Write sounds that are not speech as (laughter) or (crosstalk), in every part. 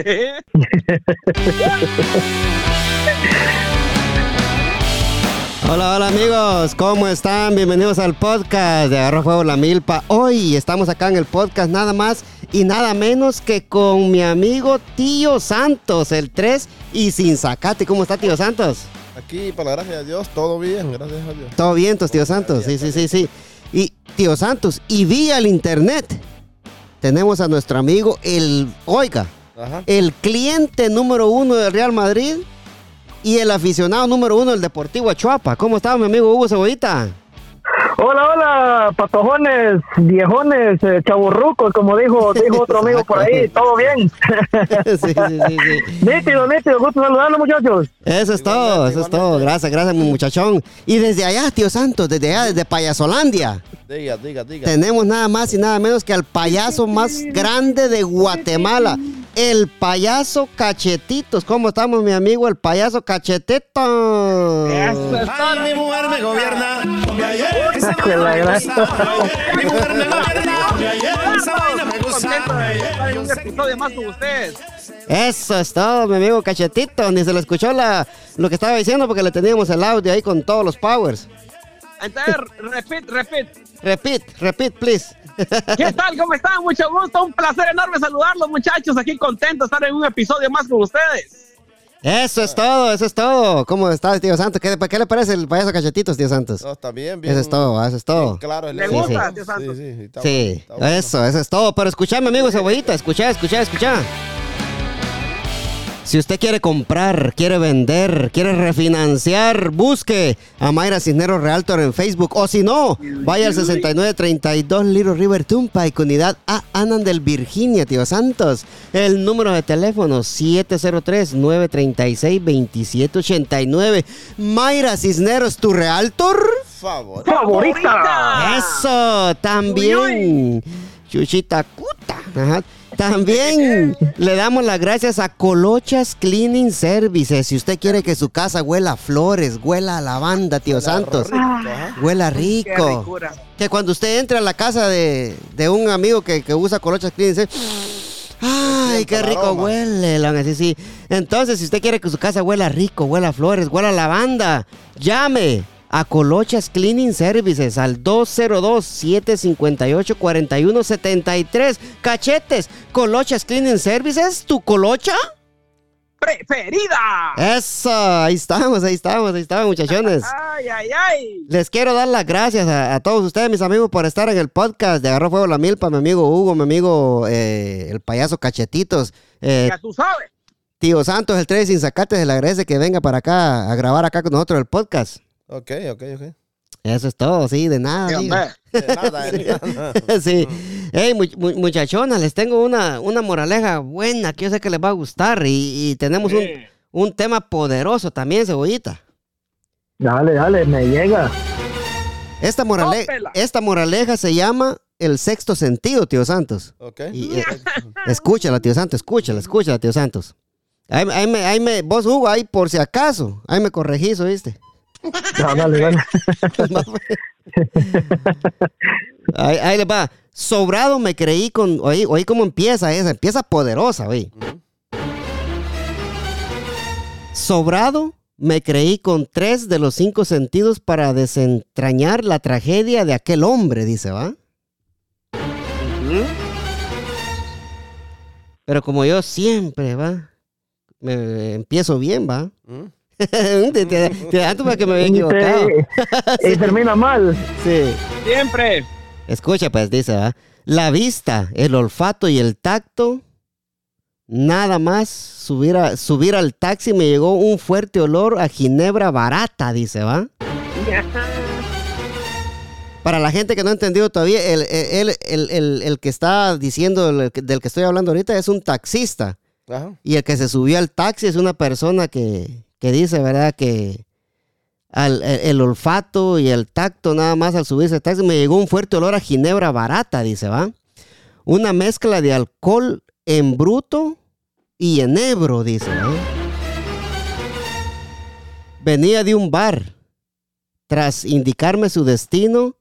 (laughs) Hola, hola amigos, ¿cómo están? Bienvenidos al podcast de Agarro Fuego la Milpa. Hoy estamos acá en el podcast nada más y nada menos que con mi amigo Tío Santos, el 3 y sin sacate. ¿Cómo está Tío Santos? Aquí, para la gracia de Dios, todo bien, gracias a Dios. Todo bien, Tío Santos. Sí, sí, sí, sí. Y Tío Santos, y vía el internet tenemos a nuestro amigo el, oiga, Ajá. el cliente número uno del Real Madrid y el aficionado número uno del Deportivo Achuapa. ¿Cómo está mi amigo Hugo Cebollita? Hola, hola, patojones, viejones, eh, chaburrucos, como dijo, dijo otro (laughs) amigo por ahí, ¿todo bien? (laughs) (laughs) sí, sí, sí, sí. nítido, nítido, gusto saludarlos, muchachos. Eso es todo, eso es todo. Gracias, gracias, mi muchachón. Y desde allá, tío Santos, desde allá, desde Payasolandia, Diga, diga, diga. tenemos nada más y nada menos que al payaso más grande de Guatemala. El payaso Cachetitos. ¿Cómo estamos, mi amigo? El payaso Cachetito. Ay, mi mujer me gobierna. Y ayer esa Que la vaina me gran- gustaba. Mi mujer me gobierna. Y ayer esa vaina me contento de gustaba. estar en un episodio más con ustedes. Eso es todo, mi amigo Cachetito. Ni se le escuchó la, lo que estaba diciendo porque le teníamos el audio ahí con todos los powers. Entonces, repeat, repeat. Repeat, repeat, please. ¿Qué tal? ¿Cómo están? Mucho gusto. Un placer enorme saludarlos, muchachos. Aquí contento de estar en un episodio más con ustedes. Eso es todo, eso es todo. ¿Cómo está, tío Santos? ¿Qué, qué le parece el payaso Cachetitos, tío Santos? No, está bien, bien. Eso es todo, eso es todo. Claro, el ¿Le gusta, Sí, tío Santos? Sí, sí, está Sí, bueno, está bueno. eso, eso es todo. Pero escúchame, amigo cebollita, escucha, escucha, escucha. Si usted quiere comprar, quiere vender, quiere refinanciar, busque a Mayra Cisneros Realtor en Facebook. O si no, vaya al 6932 Little River Turnpike, unidad A, Anandel, Virginia, tío Santos. El número de teléfono 703-936-2789. Mayra Cisneros, ¿tu Realtor? Favor. Favorita. Eso, también. Chuchita Cuta. Ajá. También le damos las gracias a Colochas Cleaning Services. Si usted quiere que su casa huela a flores, huela a lavanda, tío Santos. Rico, ajá. Huela Qué rico. Que cuando usted entre a la casa de, de un amigo que, que usa Colochas Cleaning Services. ¡Ay, qué rico aroma. huele! sí. Entonces, si usted quiere que su casa huela rico, huela a flores, huela a lavanda, llame a Colochas Cleaning Services al 202-758-4173. Cachetes, Colochas Cleaning Services, ¿tu colocha? Preferida. Eso, ahí estamos, ahí estamos, ahí estamos, muchachones. (laughs) Ay, ay, ay. Les quiero dar las gracias a, a todos ustedes, mis amigos, por estar en el podcast de Agarró Fuego la Milpa, mi amigo Hugo, mi amigo eh, el payaso Cachetitos, eh, Ya tú sabes. tío Santos, el 3 sin sacate, se le agradece que venga para acá a grabar acá con nosotros el podcast. Ok, ok, ok. Eso es todo, sí, de nada. Sí. De nada, de nada. (laughs) sí. Hey, mu- mu- muchachonas, les tengo una, una moraleja buena que yo sé que les va a gustar y, y tenemos un, Sí. un tema poderoso también, cebollita. Dale, dale, me llega. Esta, morale- Tópela. esta moraleja se llama el sexto sentido, tío Santos. Ok. Y, eh, escúchala, tío Santos, escúchala, escúchala, tío Santos. Ahí, ahí me, ahí me, vos, Hugo, ahí por si acaso, ahí me corregís, ¿oíste? No, dale, dale. (laughs) Ahí, ahí le va. Sobrado me creí con. Oí, oí cómo empieza esa. Empieza poderosa, oí. Sobrado me creí con tres de los cinco sentidos para desentrañar la tragedia de aquel hombre, dice, ¿va? Pero como yo siempre, ¿va? Me, empiezo bien, ¿va? (laughs) Te, te, te para que me había Y, equivocado. (laughs) y termina mal. Sí. Siempre. Escucha, pues, dice, ¿va? La vista, el olfato y el tacto. Nada más subir, a- subir al taxi me llegó un fuerte olor a ginebra barata, dice, ¿va? Para la gente que no ha entendido todavía, el, el, el- el- el que está diciendo, del que estoy hablando ahorita, es un taxista. Ajá. Y el que se subió al taxi es una persona que, que dice, ¿verdad? Que al- el, el olfato y el tacto nada más al subirse al taxi me llegó un fuerte olor a ginebra barata, dice, ¿va? Una mezcla de alcohol en bruto y en ebro, dice, ¿va? Venía de un bar. Tras indicarme su destino,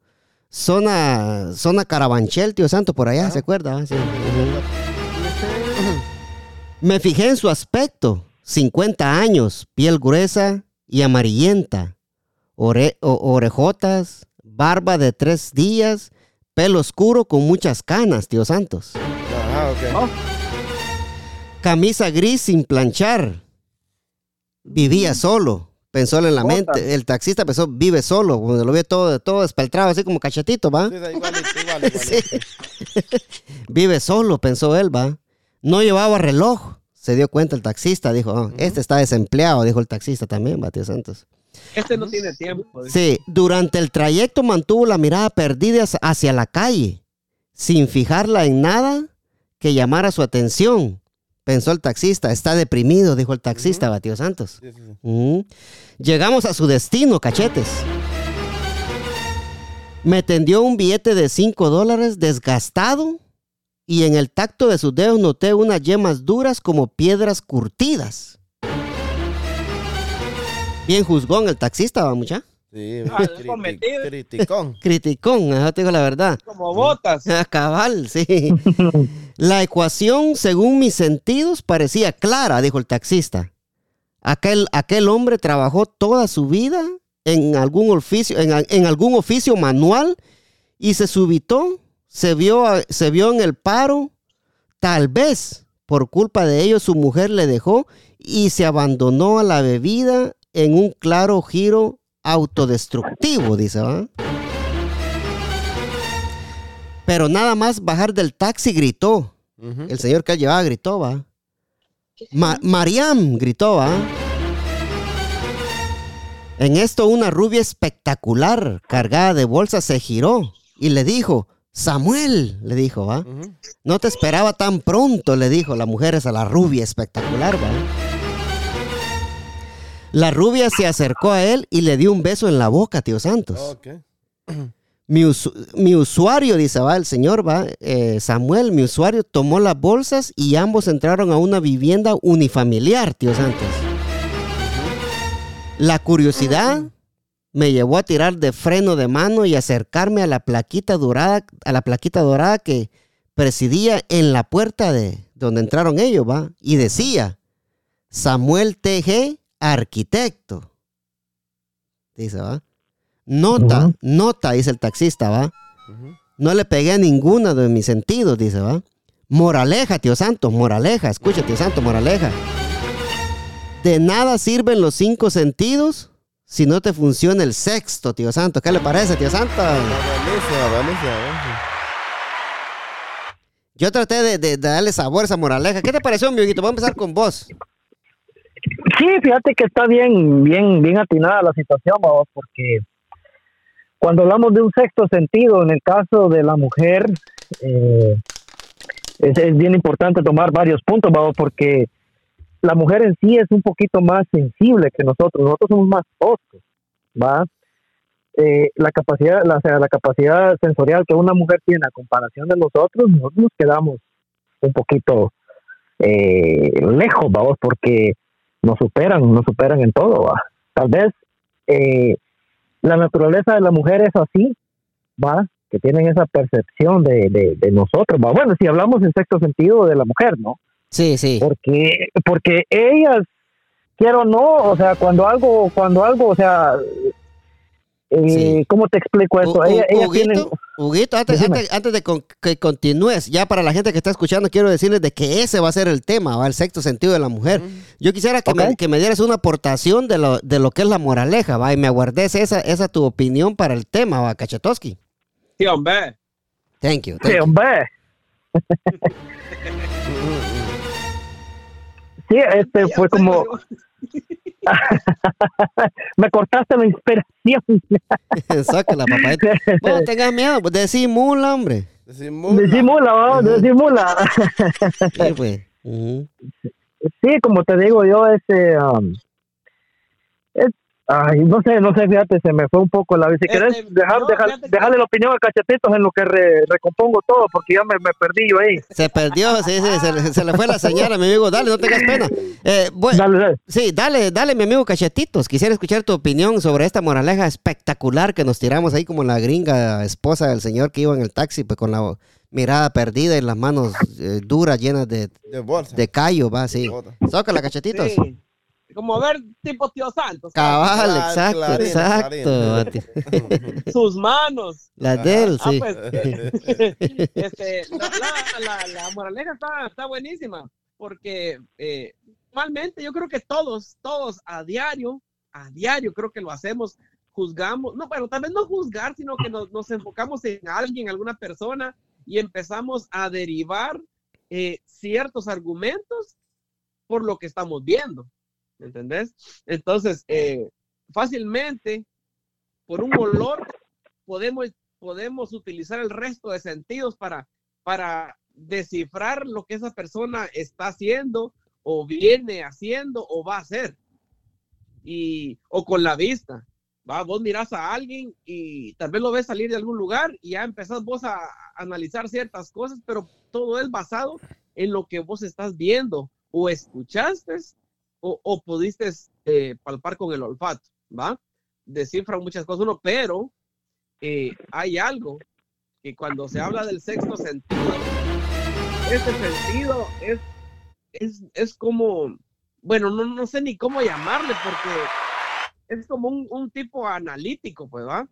zona, zona Carabanchel, tío Santo, por allá, ¿se acuerda? va? Sí. (coughs) Me fijé en su aspecto. 50 años, piel gruesa y amarillenta. ore- o- orejotas, barba de tres días, pelo oscuro con muchas canas, tío Santos. Ajá, ok. Camisa gris sin planchar. Vivía solo. Pensó en la mente. El taxista pensó, vive solo. Cuando lo ve todo, todo espeltrado, así como cachetito, ¿va? Sí, igualito, igual, igual. (laughs) Sí. (laughs) Vive solo, pensó él, va. No llevaba reloj. Se dio cuenta el taxista, dijo, "Oh, este está desempleado, dijo el taxista también, va, tío Santos. Este no tiene tiempo. Sí, durante el trayecto mantuvo la mirada perdida hacia- la calle, sin fijarla en nada que llamara su atención. Pensó el taxista, está deprimido, dijo el taxista, va, tío Santos. Sí, sí, sí. Ujú. Llegamos a su destino, cachetes. Me tendió un billete de 5 dólares desgastado y en el tacto de sus dedos noté unas yemas duras como piedras curtidas. Bien juzgón el taxista, va mucha. Sí, Ah, criti- cometido. criticón. (laughs) Criticón, ajá, te digo la verdad. Como botas. Ah, Cabal, sí. (laughs) La ecuación, según mis sentidos, parecía clara, dijo el taxista. Aquel, aquel hombre trabajó toda su vida en algún oficio, en, en algún oficio manual y se subitó, se vio, se vio en el paro. Tal vez por culpa de ello su mujer le dejó y se abandonó a la bebida en un claro giro autodestructivo, dice, ¿va? Pero nada más bajar del taxi gritó. El señor que él llevaba gritó, va. Ma- Mariam gritó, va. En esto una rubia espectacular, cargada de bolsas, se giró y le dijo, Samuel, le dijo, va. No te esperaba tan pronto, le dijo la mujer es a la rubia espectacular, va. La rubia se acercó a él y le dio un beso en la boca, tío Santos. Ok. (clears throat) Mi, usu- mi usuario, dice, va, el señor, va, eh, Samuel, mi usuario tomó las bolsas y ambos entraron a una vivienda unifamiliar, tío Santos. La curiosidad me llevó a tirar de freno de mano y acercarme a la plaquita dorada, a la plaquita dorada que presidía en la puerta de donde entraron ellos, va, y decía, Samuel TG, arquitecto. Dice, va. Nota, nota, dice el taxista, va. No le pegué a ninguna de mis sentidos, dice, va. Moraleja, tío Santo, moraleja. Escucha, tío Santo, moraleja. De nada sirven los cinco sentidos si no te funciona el sexto, tío Santo. ¿Qué le parece, tío Santo? Yo traté de, de- de darle sabor a esa moraleja. ¿Qué te pareció, mi amiguito? Vamos a empezar con vos. Sí, fíjate que está bien, bien, bien atinada la situación, vamos, porque cuando hablamos de un sexto sentido, en el caso de la mujer, eh, es, es bien importante tomar varios puntos, vamos, porque la mujer en sí es un poquito más sensible que nosotros, nosotros somos más toscos, ¿va? Eh, la capacidad, la, o sea, la capacidad sensorial que una mujer tiene a comparación de nosotros, nosotros nos quedamos un poquito eh, lejos, vamos, porque nos superan, nos superan en todo, va. Tal vez eh, la naturaleza de la mujer es así, va, que tienen esa percepción de, de, de nosotros, va. Bueno, si hablamos en sexto sentido de la mujer, ¿no? Sí, sí. Porque, porque ellas, quiero o no, o sea, cuando algo, cuando algo, o sea, eh, Sí. ¿cómo te explico Ella- tienen, Huguito, antes, antes- antes de con- que continúes, ya para la gente que está escuchando, quiero decirles de que ese va a ser el tema, ¿va? el sexto sentido de la mujer. Yo quisiera que, me, que me dieras una aportación de lo, de lo que es la moraleja, ¿va? y me aguardes esa, esa tu opinión para el tema, ¿va? Cachetowski. Sí, hombre. Thank you. thank sí, you. hombre. (laughs) Sí, este fue como, (laughs) me cortaste la inspiración. (laughs) Sácala, papá. Vos no tengas miedo, pues disimula, hombre. Disimula. Disimula, vamos, disimula. Sí, pues. Ujú. Sí, como te digo yo, ese, um, es, ay, no sé, no sé, fíjate, se me fue un poco la vez. Si Este, querés dejar, no, dejar- fíjate que- dejarle la opinión a Cachetitos en lo que re- recompongo todo, porque ya me, me perdí yo ahí. Se perdió, sí, sí, se, le- se le fue la señal a mi amigo. Dale, no tengas pena. Eh, voy- Dale, dale. Sí, dale, dale, mi amigo Cachetitos. Quisiera escuchar tu opinión sobre esta moraleja espectacular que nos tiramos ahí como la gringa esposa del señor que iba en el taxi, pues con la mirada perdida y las manos eh, duras, llenas de, De bolsa. de callo, va, sí. Bota. Zócala, cachetitos. Sí. Como ver tipo tío Santos. Cabal, Claro, exacto, clarín, exacto. clarín. Sus manos. Las de él, Ah, sí. pues, (laughs) este, la, la- la- la moraleja está, está buenísima, porque eh, normalmente yo creo que todos, todos a diario, a diario creo que lo hacemos, juzgamos, no, bueno, tal vez no juzgar, sino que nos, nos enfocamos en alguien, alguna persona, y empezamos a derivar eh, ciertos argumentos por lo que estamos viendo, ¿me ¿entendés? Entonces, eh, fácilmente, por un olor, podemos podemos utilizar el resto de sentidos para, para descifrar lo que esa persona está haciendo o viene haciendo o va a hacer. Y, o con la vista. ¿va? Vos mirás a alguien y tal vez lo ves salir de algún lugar y ya empezás vos a, analizar ciertas cosas, pero todo es basado en lo que vos estás viendo o escuchaste o, o pudiste eh, palpar con el olfato, ¿va? Descifran muchas cosas uno, pero eh, hay algo que cuando se habla del sexto sentido, ese sentido es, es, es como, bueno, no, no sé ni cómo llamarle porque es como un, un tipo analítico, pues, ¿va?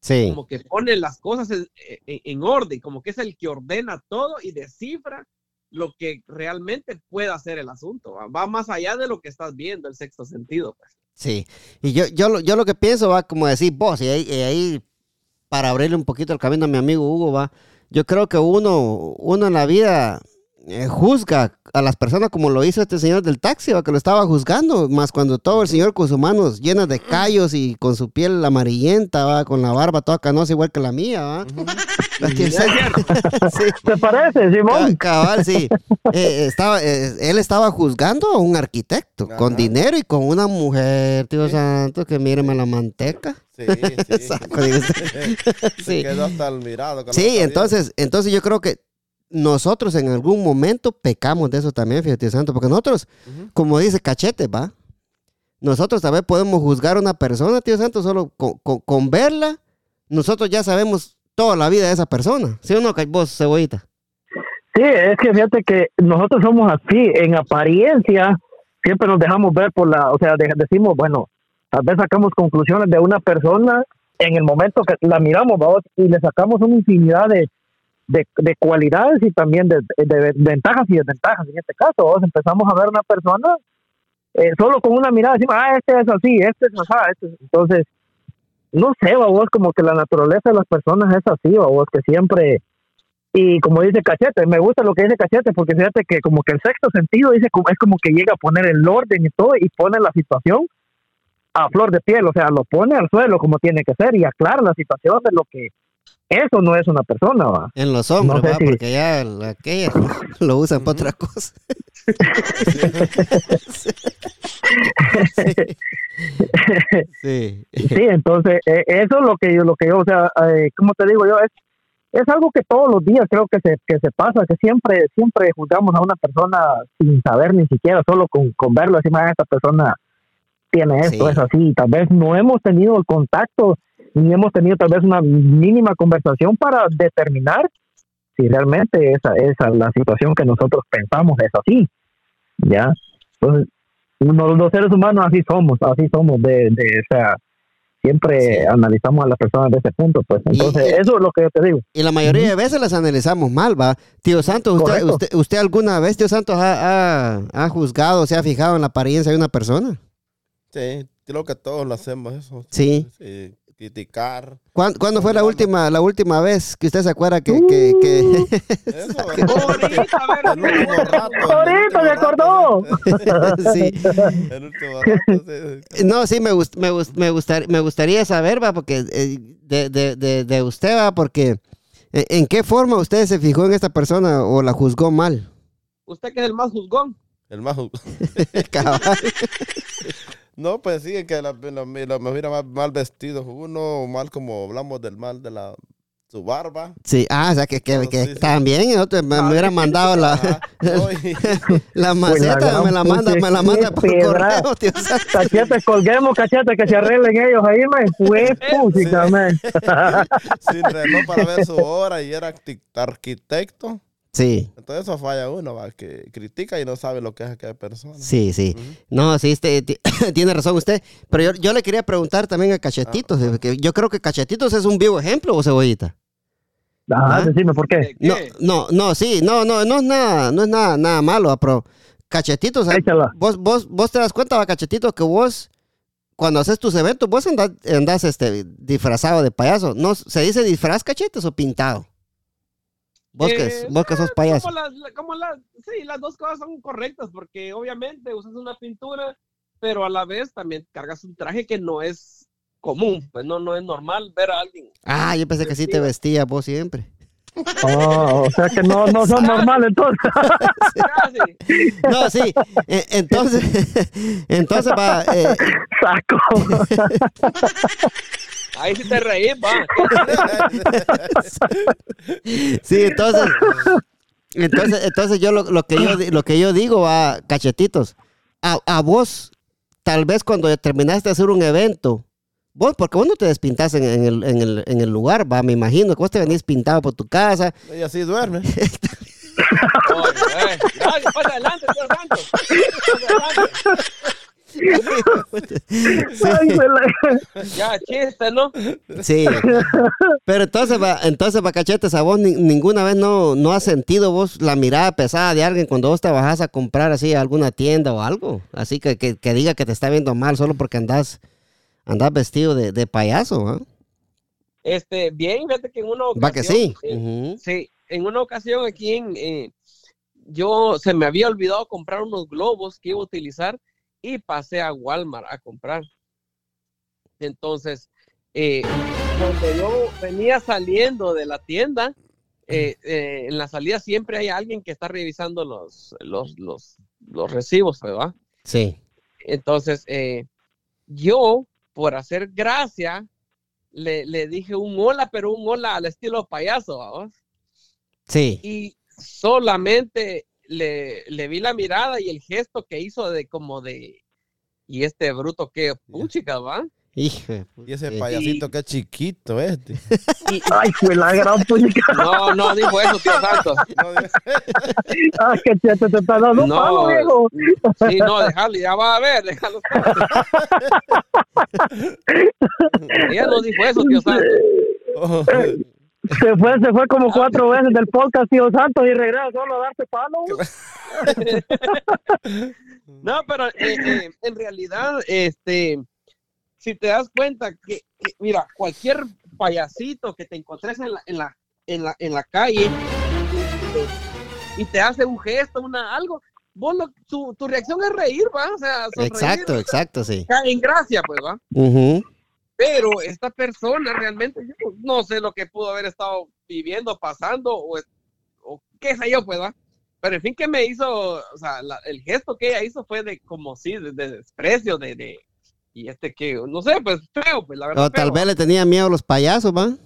Sí, Como que pone las cosas en, en- en orden, como que es el que ordena todo y descifra lo que realmente puede hacer el asunto, ¿va? Más allá de lo que estás viendo, el sexto sentido, pues. sí. Y yo, yo, yo lo que pienso va como decir vos, y ahí, y ahí para abrirle un poquito el camino a mi amigo Hugo, va. Yo creo que uno, uno en la vida eh, juzga a las personas como lo hizo este señor del taxi, va, que lo estaba juzgando, más cuando todo el señor con sus manos llenas de callos y con su piel amarillenta, va, con la barba toda canosa igual que la mía, va. (laughs) (laughs) Sí. ¿Te parece, Simón? Cabal, sí. (laughs) Eh, estaba, eh, él estaba juzgando a un arquitecto Ajá. con dinero y con una mujer, tío santo, que míreme la manteca. Sí, sí. Saco, digo, Se sí. quedó hasta el mirado. que no Sí, entonces, entonces yo creo que nosotros en algún momento pecamos de eso también, fíjate, tío santo, porque nosotros, como dice Cachete, va. Nosotros también podemos juzgar a una persona, tío santo, solo con, con- con verla, nosotros ya sabemos toda la vida de esa persona. ¿Sí o no, vos, cebollita? Sí, es que fíjate que nosotros somos así, en apariencia, siempre nos dejamos ver por la, o sea, de- decimos, bueno, tal vez sacamos conclusiones de una persona en el momento que la miramos, vamos, y le sacamos una infinidad de, de, de cualidades y también de, de- ventajas y desventajas. En este caso, vamos, empezamos a ver una persona eh, solo con una mirada, decimos, ah, este es así, este es así, este es-". entonces, no sé, vos, como que la naturaleza de las personas es así, vos, que siempre y como dice Cachete, me gusta lo que dice Cachete, porque fíjate que como que el sexto sentido dice es como que llega a poner el orden y todo y pone la situación a flor de piel, o sea, lo pone al suelo como tiene que ser y aclara la situación de lo que eso no es una persona, va. En los hombres, No sé ¿va? si- porque ya el- aquella (laughs) lo usan para otra cosa. (laughs) sí. Sí, entonces eh, eso es lo que yo, lo que yo, o sea, eh, como te digo yo, es es algo que todos los días creo que se, que se pasa, que siempre siempre juzgamos a una persona sin saber ni siquiera, solo con, con verlo, decimos, "Ah, esta persona tiene esto, Sí. es así, tal vez no hemos tenido el contacto, ni hemos tenido tal vez una mínima conversación para determinar si realmente esa, esa la situación que nosotros pensamos es así, ¿ya? Entonces, uno, los seres humanos así somos, así somos, de, de o sea, siempre Sí. analizamos a las personas de ese punto, pues. Entonces, y- eso es lo que yo te digo. Y la mayoría de veces las analizamos mal, ¿va? Tío Santos, ¿usted, usted, usted alguna vez, tío Santos, ha, ha, ha juzgado, se ha fijado en la apariencia de una persona? Sí, creo que todos lo hacemos eso. Sí. Sí, criticar. ¿Cuán- ¿Cuándo, fue la última, la última vez que usted se acuerda que... que, que- (laughs) Eso, Ahorita, a ver, el último rato. el Ahorita último me acordó. sí. (laughs) El último rato, sí. No, sí, me, gust- me, gust- me, gustar- me gustaría saber, va, porque eh, de, de, de, de usted, va, porque eh, ¿en qué forma usted se fijó en esta persona o la juzgó mal? usted que es el más juzgón. El más. (laughs) Cabal. No, pues sí, que la, la- la- me mira mal, mal vestido uno, mal como hablamos del mal de la su barba. Sí, ah, o sea que, que, Todo, que sí, sí. también ¿no? Te- me, me hubiera mandado la. (laughs) No, y- la Pues la maceta, me la manda, me la manda por pedra. correo, (laughs) tío. Santo. Cachetes, colguemos, cachetes, que se arreglen ellos ahí, man. Pues, música, man. sin reloj para ver su hora y era arqui- arquitecto. Sí, Entonces eso falla uno, va, que critica y no sabe lo que es aquella persona. sí, sí. No, sí, este, ti- (coughs) tiene razón usted. Pero yo, yo le quería preguntar también a Cachetitos, eh, que yo creo que Cachetitos es un vivo ejemplo, o cebollita. Ah, ¿Ah? decime por qué. No, no, no, sí, no, no, no es nada, no es nada, nada malo, pero Cachetitos, eh, Échala. vos, vos, vos te das cuenta, va, Cachetitos, que vos, cuando haces tus eventos, vos andás, andás, este, disfrazado de payaso. No, ¿Se dice disfraz cachetes o pintado? Vos, que, Eh, vos que sos payaso. Como las, como las, sí, las dos cosas son correctas porque obviamente usas una pintura, pero a la vez también cargas un traje que no es común, pues no, no es normal ver a alguien. Ah, yo pensé que sí te vestías vos siempre. Oh, o sea que no, no son (laughs) normales entonces. (laughs) Casi. No, sí. eh, Entonces, (laughs) entonces va. eh, Saco. Ahí sí te reí, va. sí, entonces. Entonces, entonces yo lo, lo que yo lo que yo digo va, cachetitos. A, a vos, tal vez cuando terminaste de hacer un evento, vos, porque vos no te despintás en, en el, en, el, en el lugar, va, me imagino que vos te venís pintado por tu casa. Y así duerme. (laughs) Oye, eh, ya, pasa adelante, Dios santo. Pasa adelante. (laughs) Ya, chiste, ¿no? Sí. Pero entonces, entonces, va, cachetes, a vos ni- ninguna vez no, no has sentido vos la mirada pesada de alguien cuando vos te bajás a comprar así a alguna tienda o algo. Así que, que, que diga que te está viendo mal solo porque andás, andás vestido de, de payaso, ¿ah? Este, bien, fíjate que en una ocasión. Va que sí. eh. Sí, en una ocasión aquí en, eh, yo se me había olvidado comprar unos globos que iba a utilizar y pasé a Walmart a comprar. Entonces, eh, cuando yo venía saliendo de la tienda, eh, eh, en la salida siempre hay alguien que está revisando los, los, los, los recibos, ¿verdad? Sí. Entonces, yo, por hacer gracia, le, le dije un hola, pero un hola al estilo payaso. Sí. y solamente le, le vi la mirada y el gesto que hizo de como de y este bruto que puchica va Hijo. Y ese payasito que chiquito este. y, (laughs) Ay, fue la gran puñica. no no dijo eso tío Santos No, Ay, cachete, te está dando no palo, viejo. sí no déjalo ya va a ver déjalo (laughs) ella no dijo eso tío Santos oh, Se fue, se fue como cuatro veces del podcast, tío Santos, y regresa solo a darte palo. (laughs) No, pero eh, eh, en realidad, este, si te das cuenta que, que, mira, cualquier payasito que te encontres en la, en la, en la, en la calle y, te hace un gesto, una algo, vos lo- tu, tu reacción es reír, va, o sea, sonreír, Exacto, exacto, sí. en gracia, pues, va. Ujú. Pero esta persona realmente, yo no sé lo que pudo haber estado viviendo, pasando, o, o qué sé yo, pues, va. Pero en fin, que me hizo, o sea, la- el gesto que ella hizo fue de como sí, de, de desprecio, de, de, y este que, no sé, pues feo, pues la verdad. O tal feo. vez le tenía miedo a los payasos, ¿va?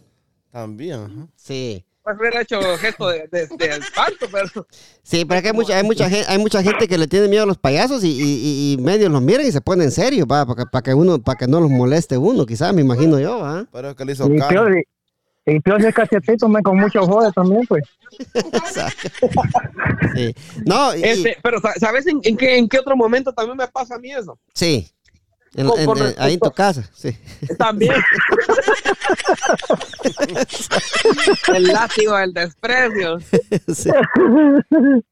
También. ajá. Sí. Pues hubiera hecho gesto de, de, de espanto, pero Sí, pero es que hay mucha, hay mucha gente, hay mucha gente que le tiene miedo a los payasos y, y, y- los miran y se ponen en serio, para, para, que- uno, para que no los moleste uno, quizás, me imagino yo, ¿ah? Pero es que le hizo Y peor, y, peor si es cachetito, me con mucho jode también, pues. Sí. No, y- este, pero sa- ¿sabes en, en qué, en qué otro momento también me pasa a mí eso? sí. En- ahí en tu casa, sí. También. (laughs) el látigo del desprecio. Sí.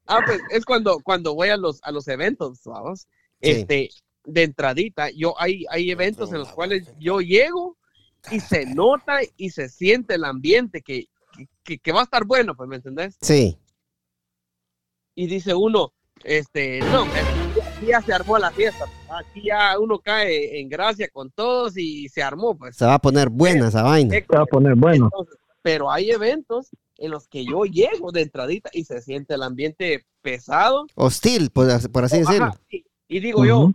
Ah, pues es cuando, cuando voy a los, a los eventos, vamos. Sí. Este, de entradita, yo hay, hay eventos en los cuales yo llego y se nota y se siente el ambiente que, que- que, va a estar bueno, pues, ¿me entendés? Sí. Y dice uno, este, no, aquí ya se armó la fiesta, aquí ya uno cae en gracia con todos y se armó, pues. Se va a poner buena esa vaina. Eh, Se va a poner bueno. Entonces, pero hay eventos en los que yo llego de entradita y se siente el ambiente pesado. Hostil, por, por así decirlo. Ajá, y, y digo yo, Ujú.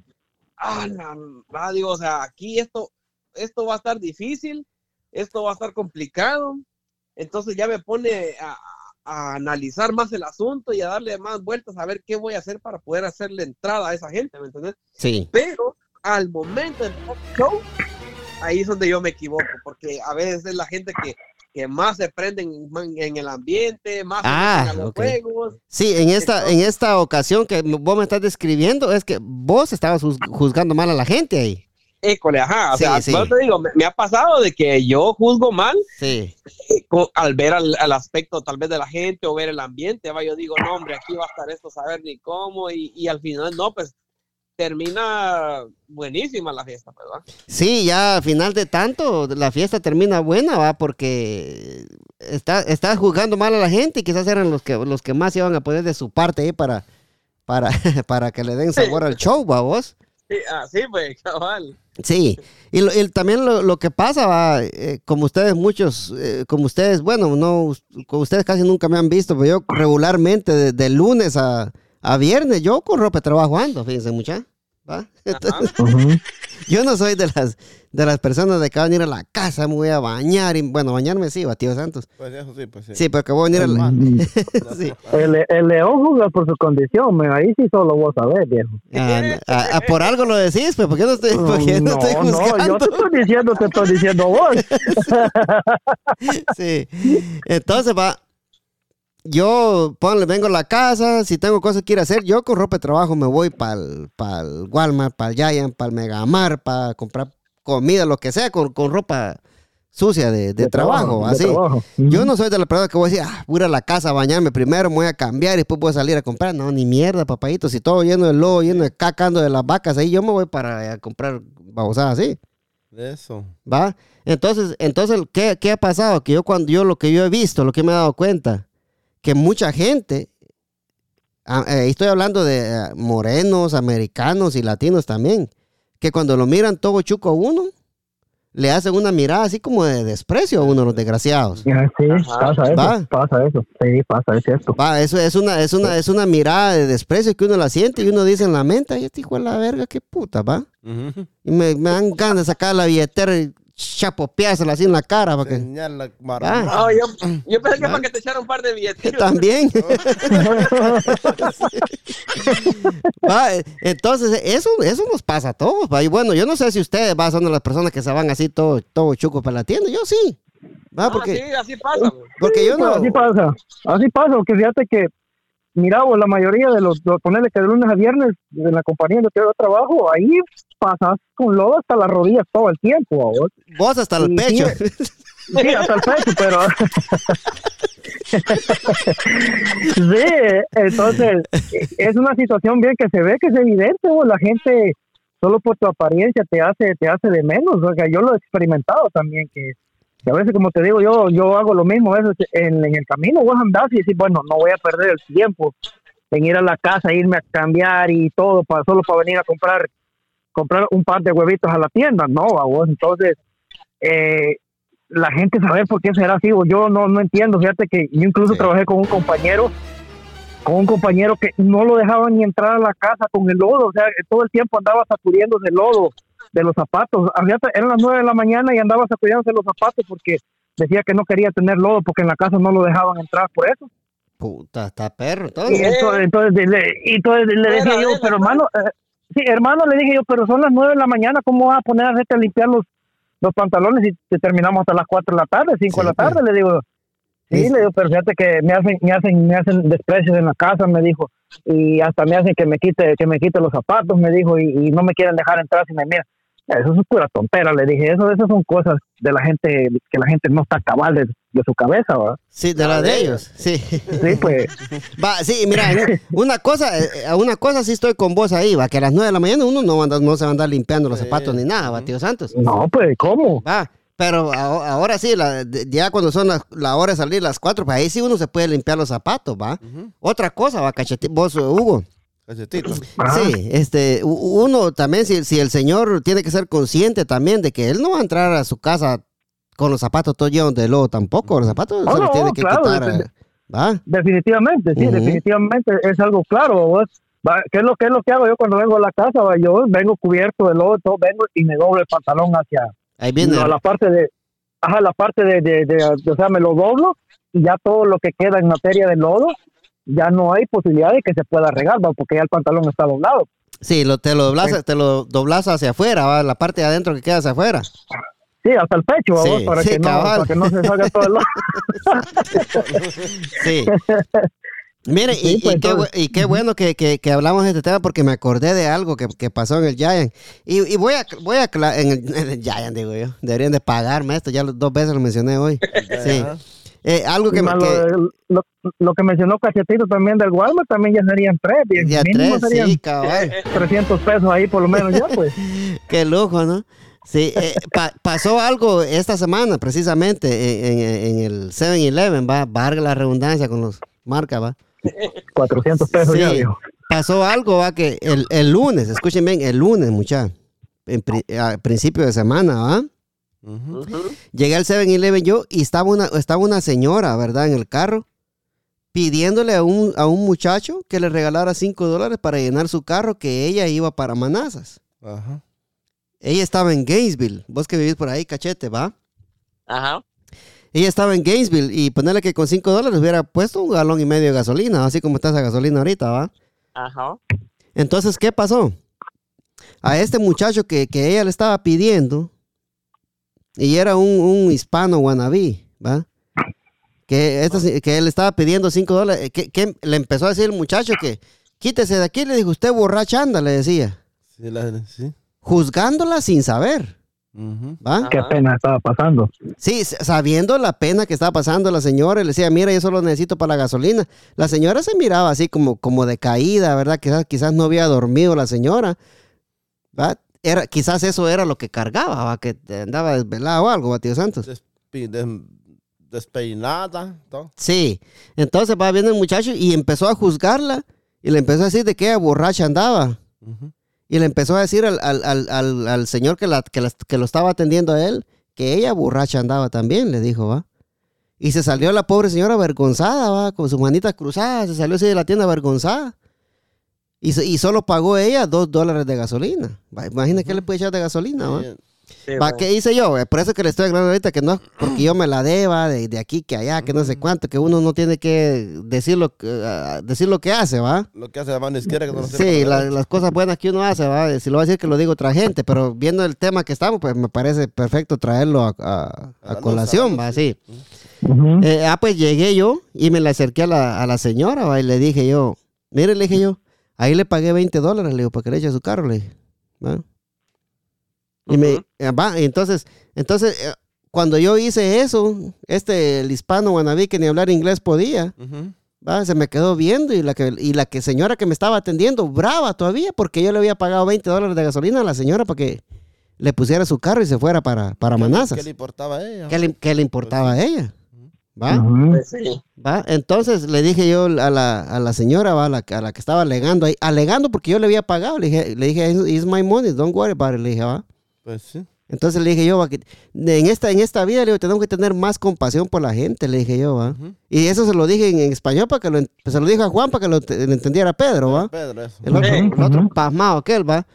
ah, la- ah, digo, o sea, aquí esto, esto va a estar difícil, esto va a estar complicado. entonces ya me pone a, a analizar más el asunto y a darle más vueltas a ver qué voy a hacer para poder hacerle entrada a esa gente, ¿me entiendes? Sí. Pero al momento del show, ahí es donde yo me equivoco, porque a veces es la gente que, que más se prende en, en el ambiente, más se Ah, a los ok. juegos. Sí, en esta, en esta ocasión que vos me estás describiendo, es que vos estabas juz- juzgando mal a la gente ahí. École, ajá, o Sí, sea, sí. te digo, me, me ha pasado de que yo juzgo mal Sí. eh, al ver al, al aspecto tal vez de la gente o ver el ambiente, va, yo digo, no, hombre, aquí va a estar esto, saber ni cómo, y, y al final, no, pues termina buenísima la fiesta, pues, ¿verdad? Sí, ya al final de tanto, la fiesta termina buena, va, porque está, estás juzgando mal a la gente y quizás eran los que, los que más iban a poner de su parte ahí para, para, (laughs) para que le den sabor al show, va vos. Sí, así pues, (laughs) cabal. Sí, y, lo- y también lo, lo que pasa, va, eh, como ustedes muchos, eh, como ustedes, bueno, no, como ustedes casi nunca me han visto, pero yo regularmente de, de lunes a, a viernes, yo con ropa de trabajo ando, fíjense mucha, ¿va? (laughs) Entonces, Ujú. yo no soy de las, de las personas de que van a ir a la casa, me voy a bañar, y bueno, bañarme sí, va, tío Santos. Pues eso sí, pues sí. Sí, pero que voy a venir a la... (laughs) Mm. sí. El, el león juzga por su condición, ahí sí solo vos sabés, viejo. Ah, ah, ah, por algo lo decís, pues, ¿por qué no estoy, por qué no, no, estoy no, yo juzgando? te estoy diciendo, te estoy diciendo vos. (laughs) Sí. Entonces va. Yo ponle, vengo a la casa, si tengo cosas que ir a hacer, yo con ropa de trabajo me voy para el Walmart, para el Giant, para el Megamar, para comprar comida, lo que sea, con, con ropa sucia de, de trabajo, así. trabajo. Yo no soy de la persona que voy a decir, ah, voy a ir a la casa a bañarme primero, me voy a cambiar y después voy a salir a comprar. No, ni mierda, papayito. Si todo lleno de lodo, lleno de cacando de las vacas, ahí yo me voy para eh, comprar babosadas así. De eso. ¿Va? Entonces, entonces ¿qué, qué ha pasado? Que yo cuando yo lo que yo he visto, lo que me he dado cuenta, que mucha gente, ah, eh, estoy hablando de eh, morenos, americanos y latinos también, que cuando lo miran todo chuco a uno, le hacen una mirada así como de desprecio a uno, los desgraciados. Sí, pasa eso, Va. pasa eso. Sí, pasa, es cierto. Va, eso es una, es una, es una mirada de desprecio que uno la siente y uno dice en la mente, ay, este hijo de la verga, qué puta, va. Y me, me dan ganas de sacar la billetera y chapopeársela así en la cara para que... La Ah. No, yo, yo pensé que para que te echara un par de billetes. (laughs) También. Va, (laughs) eh, (laughs) entonces, eso, eso nos pasa a todos. va. Y bueno, yo no sé si ustedes va, son de las personas que se van así todo, todo chuco para la tienda. Yo sí. Va, Ah, porque, sí, así pasa. porque yo Pues no. Así pasa, así pasa, porque fíjate que, mira, vos, la mayoría de los, los ponerle que de lunes a viernes en la compañía donde yo trabajo, ahí pasas con lodo hasta las rodillas todo el tiempo, ¿a vos. Vos hasta el pecho. Sí, hasta el pecho, pero... (laughs) sí, entonces, es una situación bien que se ve que es evidente, vos, la gente solo por tu apariencia te hace te hace de menos, o sea, yo lo he experimentado también, que, a veces, como te digo, yo yo hago lo mismo, a veces en, en el camino vos andás y decís, bueno, no voy a perder el tiempo en ir a la casa, irme a cambiar y todo, para solo para venir a comprar comprar un par de huevitos a la tienda, no, a vos, entonces... Eh, la gente sabe por qué será así. o Yo no, no entiendo. Fíjate que yo incluso Sí. trabajé con un compañero, con un compañero que no lo dejaban ni entrar a la casa con el lodo. O sea, todo el tiempo andaba sacudiéndose el lodo de los zapatos. Ah, Fíjate, eran las nueve de la mañana y andaba sacudiéndose los zapatos porque decía que no quería tener lodo porque en la casa no lo dejaban entrar por eso. Puta, está perro. Y Entonces, entonces, le, y entonces le Fuera dije de yo, pero hermano, eh, sí, hermano, le dije yo, pero son las nueve de la mañana, ¿cómo vas a poner a hacerte a limpiar los, los pantalones y te terminamos hasta las cuatro de la tarde, cinco Sí, de la pues. tarde? Le digo, sí, Sí. le digo, pero fíjate que me hacen, me hacen, me hacen desprecios en la casa, me dijo, y hasta me hacen que me quite, que me quite los zapatos, me dijo, y, y no me quieren dejar entrar si me miran. Eso es pura tontera, le dije, eso, esas son cosas de la gente, que la gente no está cabal de, de su cabeza, ¿verdad? sí, de la de ellos. Sí. Sí, pues, (laughs) Va, sí, mira, una cosa, eh, una cosa sí estoy con vos ahí, va, que a las nueve de la mañana uno no, anda- no se va a andar limpiando los Sí. zapatos ni nada, va, tío Santos. no, pues, ¿cómo? Va, pero ahora sí, la- ya cuando son las, la hora de salir las cuatro, pues ahí sí uno se puede limpiar los zapatos, va. Otra cosa, va, cachete, vos, Hugo. Cachetito. Ah. Sí, este, uno también, si, si el señor tiene que ser consciente también de que él no va a entrar a su casa con los zapatos todos llenos de lodo tampoco, los zapatos Oh, se los tiene que claro, quitar, ¿va? Definitivamente, sí, definitivamente es algo claro. vos. ¿Qué es lo que es lo que hago yo cuando vengo a la casa? va? Yo vengo cubierto de lodo, todo, vengo y me doblo el pantalón hacia Ahí viene, a la parte de ajá, la parte de, de, de- de- o sea, me lo doblo y ya todo lo que queda en materia de lodo, ya no hay posibilidad de que se pueda regar, ¿va? porque ya el pantalón está doblado. Sí, lo, te lo doblas, te lo doblas hacia afuera, ¿va? la parte de adentro que queda hacia afuera. Sí, hasta el pecho, Sí, vamos, para, sí, que no, para que no se salga todo el lodo. (laughs) Sí. Mire, Sí, y, pues, y qué, y qué bueno que, que- que hablamos de este tema porque me acordé de algo que, que pasó en el Giant. Y, y voy a, voy a en el, (laughs) en el Giant, digo yo. Deberían de pagarme esto, ya dos veces lo mencioné hoy. (laughs) Sí. Eh, algo que, Y me- lo, lo, lo que mencionó Cachetito también del Walmart, también ya serían tres, ya mínimo tres, serían sí, cabal. 300 pesos ahí por lo menos ya, pues. Qué lujo, ¿no? Sí, eh, pa- pasó algo esta semana precisamente en, en- en el 7-Eleven, va, valga la redundancia con los marcas, va. 400 pesos ya, Sí, viejo. pasó algo, va, que el, el lunes, escuchen bien, el lunes, mucha, en pri- a principio de semana, va. Llegué al 7-Eleven yo y estaba una, estaba una señora, ¿verdad? En el carro, pidiéndole a un, a un muchacho que le regalara 5 dólares para llenar su carro, que ella iba para Manazas. Ajá. Ella estaba en Gainesville, vos que vivís por ahí, cachete, ¿va? Ajá. Ella estaba en Gainesville y ponerle que con 5 dólares hubiera puesto un galón y medio de gasolina, así como está esa gasolina ahorita, ¿va? Ajá. Entonces, ¿qué pasó? A este muchacho que, que ella le estaba pidiendo, y era un, un hispano wannabe, ¿va? Que, esta que él estaba pidiendo 5 dólares, que, que le empezó a decir el muchacho que quítese de aquí, le dijo, usted borracha anda, le decía, Sí, la, sí. Juzgándola sin saber. Qué pena estaba pasando. Sí, s- sabiendo la pena que estaba pasando la señora, le decía, mira, yo solo necesito para la gasolina. La señora se miraba así como, como decaída, ¿verdad? Quizás, quizás no había dormido la señora, ¿va? Era, quizás eso era lo que cargaba, ¿va? Que andaba desvelada o algo, ¿va, tío Santos? Des- despeinada. todo. Sí, entonces va viendo el muchacho y empezó a juzgarla y le empezó a decir de qué borracha andaba. Ujú. Y le empezó a decir al, al- al- al- señor que, la, que, la- que lo estaba atendiendo a él que ella borracha andaba también, le dijo, ¿va? Y se salió la pobre señora avergonzada, ¿va? Con sus manitas cruzadas, se salió así de la tienda avergonzada. Y, se- y solo pagó ella dos dólares de gasolina. Imagina qué le puede echar de gasolina, ¿va? Sí, Sí, ¿Va? bueno. ¿Qué hice yo? Por eso que le estoy aclarando ahorita que no es (clears throat) porque yo me la deba de, de aquí que allá, que no sé cuánto, que uno no tiene que decir lo, que- ah, decir lo que hace, ¿va? Lo que hace la mano izquierda que no lo Sí, la- para las cosas buenas que uno hace, ¿va? Si lo va a decir que lo digo otra gente, pero viendo el tema que estamos, pues me parece perfecto traerlo a, a- A a la colación, ¿va? Sí. Eh, ah, pues llegué yo y me le acerqué a la, a la señora, ¿va? Y le dije yo, mire, le dije yo, ahí le pagué 20 dólares, le digo, para que le eche a su carro, le dije, ¿va? Y me, eh, va, y entonces, entonces, eh, cuando yo hice eso, este, el hispano guanabí que ni hablar inglés podía. Va, se me quedó viendo y la que y la que señora que me estaba atendiendo, brava todavía, porque yo le había pagado 20 dólares de gasolina a la señora para que le pusiera su carro y se fuera para, para ¿Qué- Manazas. ¿Qué le importaba a ella? ¿Qué le, qué le importaba a ella? Pues sí. ¿Va? Entonces le dije yo a la, a la señora, ¿va? A, la, a la que estaba alegando ahí, alegando porque yo le había pagado, le dije, le dije, it's my money, don't worry about it, le dije, ¿va? Pues sí. Entonces le dije yo, va, que en esta, en esta vida le digo, tenemos que tener más compasión por la gente, le dije yo, ¿va? Y eso se lo dije en, en español para que lo, en- se lo dije a Juan para que lo, ent- lo entendiera Pedro, ¿va? Pedro, eso. El otro, el otro pasmado aquel, ¿va?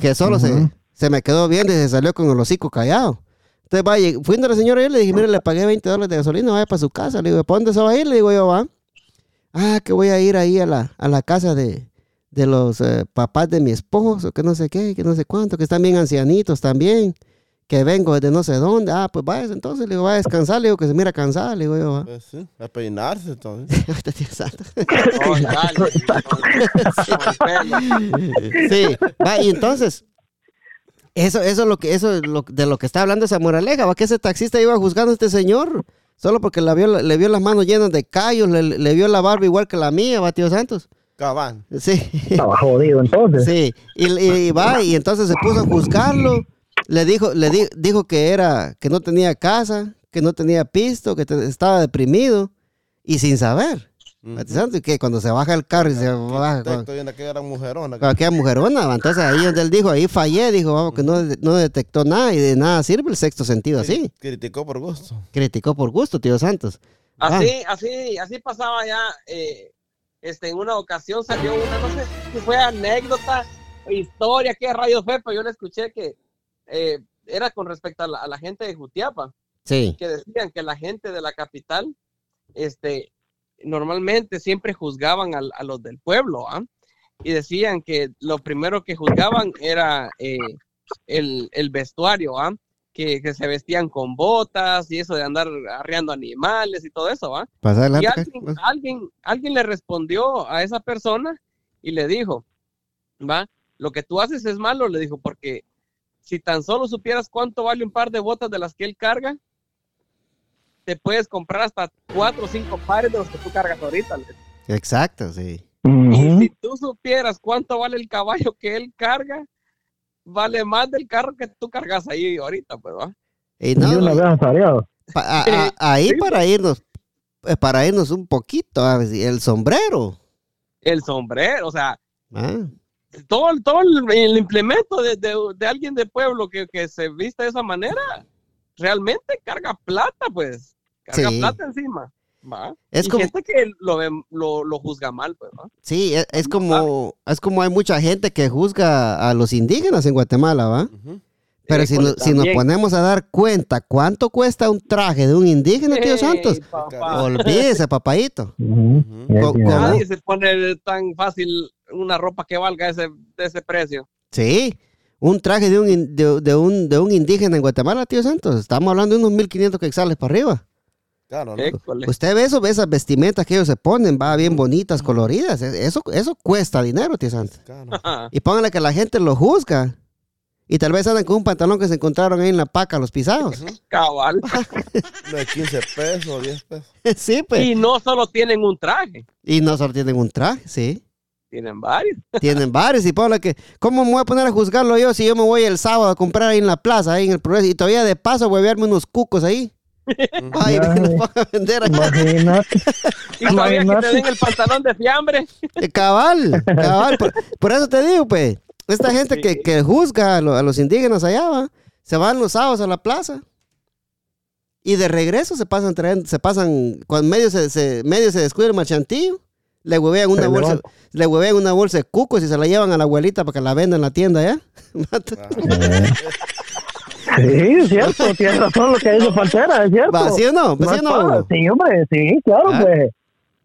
Que solo se, se me quedó viendo y se salió con el hocico callado. Entonces, va, lleg- fui donde la señora y yo le dije, mire, le pagué 20 dólares de gasolina, vaya para su casa. Le digo, ¿para dónde se va a ir? Le digo yo, va. Ah, que voy a ir ahí a la, a la casa de, de los eh, papás de mi esposo, que no sé qué, que no sé cuánto, que están bien ancianitos también, que vengo desde no sé dónde. Ah, pues vaya, entonces, le digo, vaya a descansar, le digo, que se mira cansada, le digo yo, va. Pues sí. A peinarse. Oh, (laughs) pelo. (laughs) (laughs) Sí, va, y entonces, eso, eso es lo que, eso es lo- de lo que está hablando esa moraleja, va que ese taxista iba juzgando a este señor, solo porque la vio, le vio las manos llenas de callos, le, le vio la barba igual que la mía, va, tío Santos. Cabán. Sí, Estaba jodido entonces. sí, y, y va, y entonces se puso a juzgarlo, le dijo, le di- dijo que era, que no tenía casa, que no tenía pisto, que te- estaba deprimido, y sin saber. Y que cuando se baja el carro y se baja con- Texto y en aquella gran mujerona. mujerona, va. entonces ahí donde él dijo, ahí fallé, dijo, vamos, que no, no detectó nada y de nada sirve el sexto sentido así. Criticó por gusto. Criticó por gusto, tío Santos. Ah, Así, así, así pasaba ya. eh, este, en una ocasión salió una, no sé si fue anécdota o historia, qué rayos fue, pero yo le escuché que eh, era con respecto a la, a la gente de Jutiapa. Sí. que decían que la gente de la capital, este, normalmente siempre juzgaban a, los del pueblo, ¿ah? Y decían que lo primero que juzgaban era eh, el, el vestuario, ¿ah? Que, que se vestían con botas y eso de andar arreando animales y todo eso, ¿ah? Pasa Y adelante. alguien, alguien, alguien le respondió a esa persona y le dijo, va, lo que tú haces es malo, le dijo, porque si tan solo supieras cuánto vale un par de botas de las que él carga, te puedes comprar hasta cuatro o cinco pares de los que tú cargas ahorita. le dijo. Exacto, sí. Y Ujú. si tú supieras cuánto vale el caballo que él carga, vale más del carro que tú cargas ahí ahorita, pues, ¿va? Y Y no, una vez asalariado. pa- a- a- ahí para irnos, eh, para irnos un poquito, a ver, el sombrero. El sombrero, o sea, Ah, todo, el- todo el, el implemento de, de- de alguien de pueblo que, que se viste de esa manera, realmente carga plata, pues. Carga Sí. plata encima. ¿Va? Es y como- gente que lo, ve- lo, lo juzga mal, pues. ¿va? sí, es, es como es como hay mucha gente que juzga a los indígenas en Guatemala, ¿va? Pero Eh, si, pues, no- si nos ponemos a dar cuenta cuánto cuesta un traje de un indígena, tío Santos, papá. olvídese, Con- con- razón. Nadie se pone tan fácil una ropa que valga ese, de ese precio. Sí, un traje de un, de, de un, de un indígena en Guatemala, tío Santos, estamos hablando de unos 1500 quexales para arriba. Claro, ¿no? Usted ve eso, ve esas vestimentas que ellos se ponen, va bien bonitas, coloridas. e- Eso, eso cuesta dinero, tío Santos. Claro. Y póngale que la gente lo juzga. Y tal vez andan con un pantalón que se encontraron ahí en la paca, los pisados. Cabal. (laughs) De 15 pesos, 10 pesos. (laughs) sí, pues. Y no solo tienen un traje, Y no solo tienen un traje, sí. tienen varios. (laughs) Tienen varios. Y póngale que, ¿cómo me voy a poner a juzgarlo yo si yo me voy el sábado a comprar ahí en la plaza, ahí en el progreso? Y todavía de paso voy a verme unos cucos ahí. Ay, Ay. los van a vender. Imagínate. (laughs) Y todavía que Imagínate. te den el pantalón de fiambre. Eh, Cabal, cabal. Por, por eso te digo, pues, esta gente que, Sí. que juzga a, lo- a los indígenas allá, va, se van los sábados a la plaza. Y de regreso se pasan se pasan, cuando medio se, se- medio se descuida el marchantillo, le huevean una bolsa, le huevean una bolsa de cucos y se la llevan a la abuelita para que la venda en la tienda allá. Ah, (laughs) Sí, (laughs) es cierto, tienes razón lo que dice Pantera, es cierto. ¿Va, ¿Sí o no? ¿Va, No ¿Sí o no? Sí, hombre, sí, claro, Ah. pues.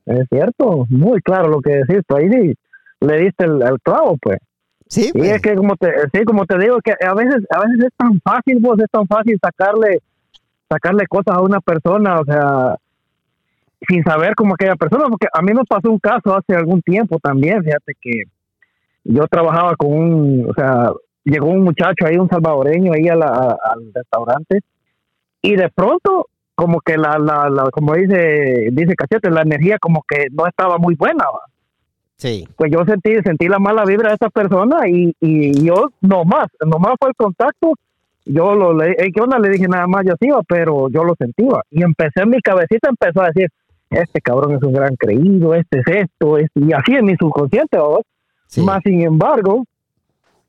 Es cierto, muy claro lo que decís, pues ahí sí le diste el, el clavo, pues. Sí, Y pues. es que como te, sí, como te digo, que a veces, a veces es tan fácil, vos, es tan fácil sacarle, sacarle cosas a una persona, o sea, sin saber cómo aquella persona, porque a mí me pasó un caso hace algún tiempo también, fíjate que yo trabajaba con un, o sea, llegó un muchacho ahí, un salvadoreño ahí a la- a- al restaurante, y de pronto, como que la, la, la como dice, dice Cachete, la energía como que no estaba muy buena, ¿va? Sí. pues yo sentí sentí la mala vibra de esa persona y, y yo nomás, nomás fue el contacto, yo lo le, "Ey, ¿qué onda? Le dije nada más yo sí, iba, pero yo lo sentía y empecé mi cabecita empezó a decir, este cabrón es un gran creído, este es esto, este", y así en mi subconsciente, ¿va? sí. más sin embargo,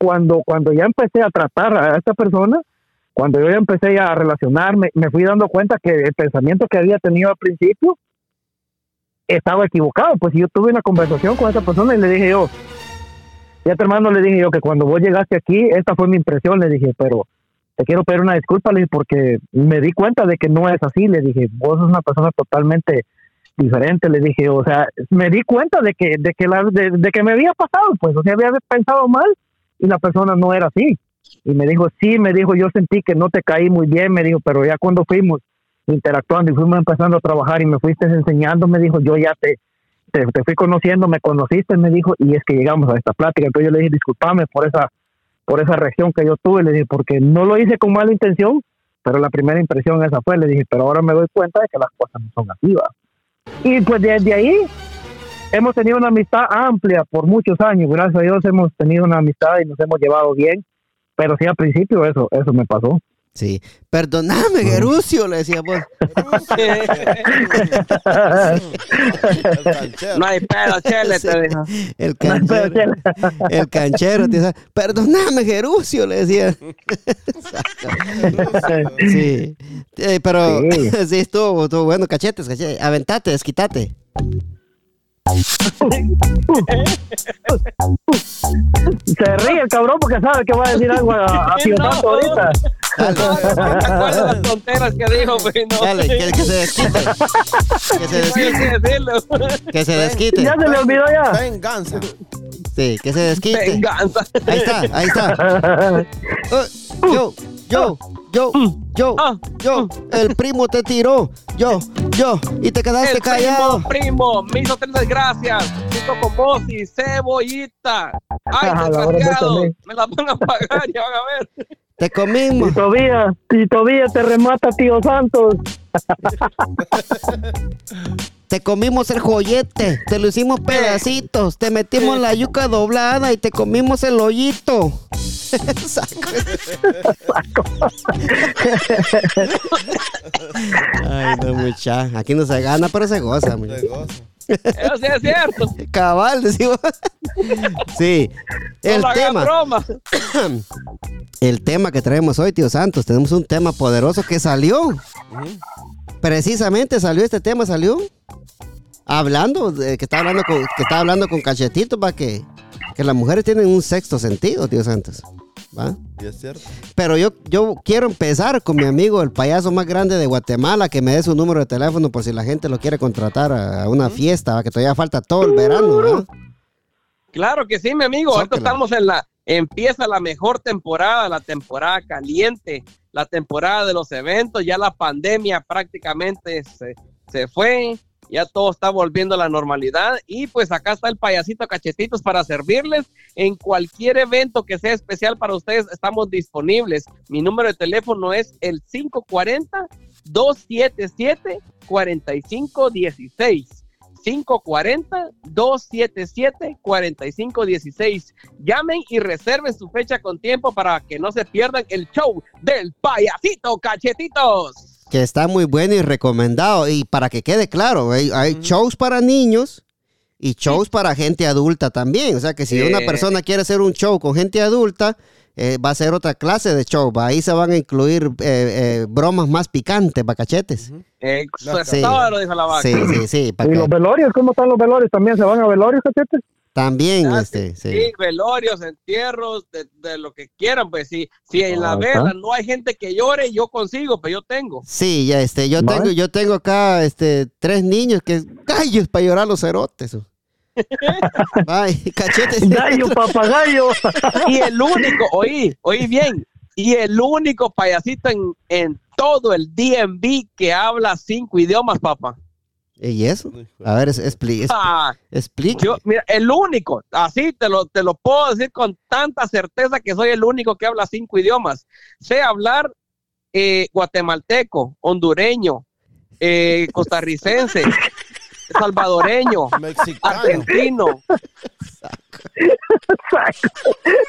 cuando cuando ya empecé a tratar a esta persona, cuando yo ya empecé a relacionarme, me fui dando cuenta que el pensamiento que había tenido al principio estaba equivocado. Pues yo tuve una conversación con esa persona y le dije yo, ya te hermano, le dije yo que cuando vos llegaste aquí, esta fue mi impresión, le dije, pero te quiero pedir una disculpa, le dije, porque me di cuenta de que no es así, le dije, vos sos una persona totalmente diferente, le dije, o sea, me di cuenta de que, de que, la, de, de que me había pasado, pues, o sea, había pensado mal y la persona no era así. Y me dijo, sí, me dijo, yo sentí que no te caí muy bien, me dijo, pero ya cuando fuimos interactuando y fuimos empezando a trabajar y me fuiste enseñando, me dijo, yo ya te, te, te fui conociendo, me conociste, me dijo, y es que llegamos a esta plática. Entonces yo le dije, discúlpame por esa, por esa reacción que yo tuve, le dije, porque no lo hice con mala intención, pero la primera impresión esa fue, le dije, pero ahora me doy cuenta de que las cosas no son ¿va? Y pues desde ahí hemos tenido una amistad amplia por muchos años, gracias a Dios hemos tenido una amistad y nos hemos llevado bien, pero sí al principio eso, eso me pasó. Sí. Perdóname, Gerucio, le decía vos. El canchero. No hay pedo, chele, Sí. te dijo. El canchero. El canchero. te decía, Perdóname, Gerucio, le decía. (laughs) Sí. Eh, pero sí. (laughs) Sí. estuvo, estuvo bueno. Cachetes, cachetes. Aventate, desquitate. Se ríe el cabrón porque sabe que va a decir algo a, a (laughs) No. Ahorita. No las tonteras que dijo, pues, no. Dale, que, que se desquite. Que se desquite. que se desquite. Ya se le olvidó ya. Venganza. Sí, que se desquite. Venganza. Ahí está, ahí está. (laughs) Eh, yo, yo, yo, yo, Ah, yo, el primo te tiró. Yo, yo, y te quedaste El callado. primo, primo, me hizo tres desgracias. Junto con vos y cebollita. Ay, Ah, desgraciado. Me la van a pagar, (laughs) ya van a ver. Te comimos. Y todavía, y todavía te remata tío Santos. (laughs) Te comimos el joyete. Te lo hicimos pedacitos. Te metimos la yuca doblada y te comimos el hoyito. (laughs) Saco. Ay, no, mucha. Aquí no se gana, pero se goza, mucha. De (laughs) Eso sí es cierto. Cabal, decimos. (laughs) Sí. El no tema. broma. (clears throat) El tema que traemos hoy, tío Santos, tenemos un tema poderoso que salió. Precisamente salió este tema, salió. Hablando, de, que estaba hablando con, que estaba hablando con Cachetito para que, que las mujeres tienen un sexto sentido, tío Santos. ¿Va? Y es cierto. Pero yo, yo quiero empezar con mi amigo, el payaso más grande de Guatemala, que me dé su número de teléfono por si la gente lo quiere contratar a, a una fiesta, ¿va? que todavía falta todo el verano, ¿verdad? Claro que sí, mi amigo. Ahorita estamos en la. Empieza la mejor temporada, la temporada caliente, la temporada de los eventos. Ya la pandemia prácticamente se, se fue. Ya todo está volviendo a la normalidad. Y pues acá está el payasito cachetitos para servirles. En cualquier evento que sea especial para ustedes, estamos disponibles. Mi número de teléfono es el 540 277 4516. 540-277-4516. Llamen y reserven su fecha con tiempo para que no se pierdan el show del payasito cachetitos. Que está muy bueno y recomendado. Y para que quede claro, hay, hay shows para niños y shows para gente adulta también. O sea que si una persona quiere hacer un show con gente adulta, eh, va a ser otra clase de show. Va, Ahí se van a incluir eh, eh, bromas más picantes, bacachetes. Es Sí. todo, lo dijo la vaca. Sí, sí, ¿Y los velorios? ¿Cómo están los velorios? ¿También se van a velorios, cachete? También, Ah, este, sí. Sí, velorios, entierros, de, de lo que quieran, pues sí. Si en la vela no hay gente que llore, yo consigo, pero yo tengo. Sí, ya este, yo Vale. tengo, yo tengo acá este tres niños que gallos para llorar los cerotes. (laughs) Ay, cachetes. Gallo, (laughs) papagayo. Y el único, oí, oí bien, y el único payasito en, en todo el DMV que habla cinco idiomas, papá. ¿Y eso? A ver, es- expli- Ah, explique. yo, mira, el único, así te lo, te lo puedo decir con tanta certeza que soy el único que habla cinco idiomas. Sé hablar eh, guatemalteco, hondureño, eh, (laughs) costarricense, salvadoreño, Mexicano. argentino.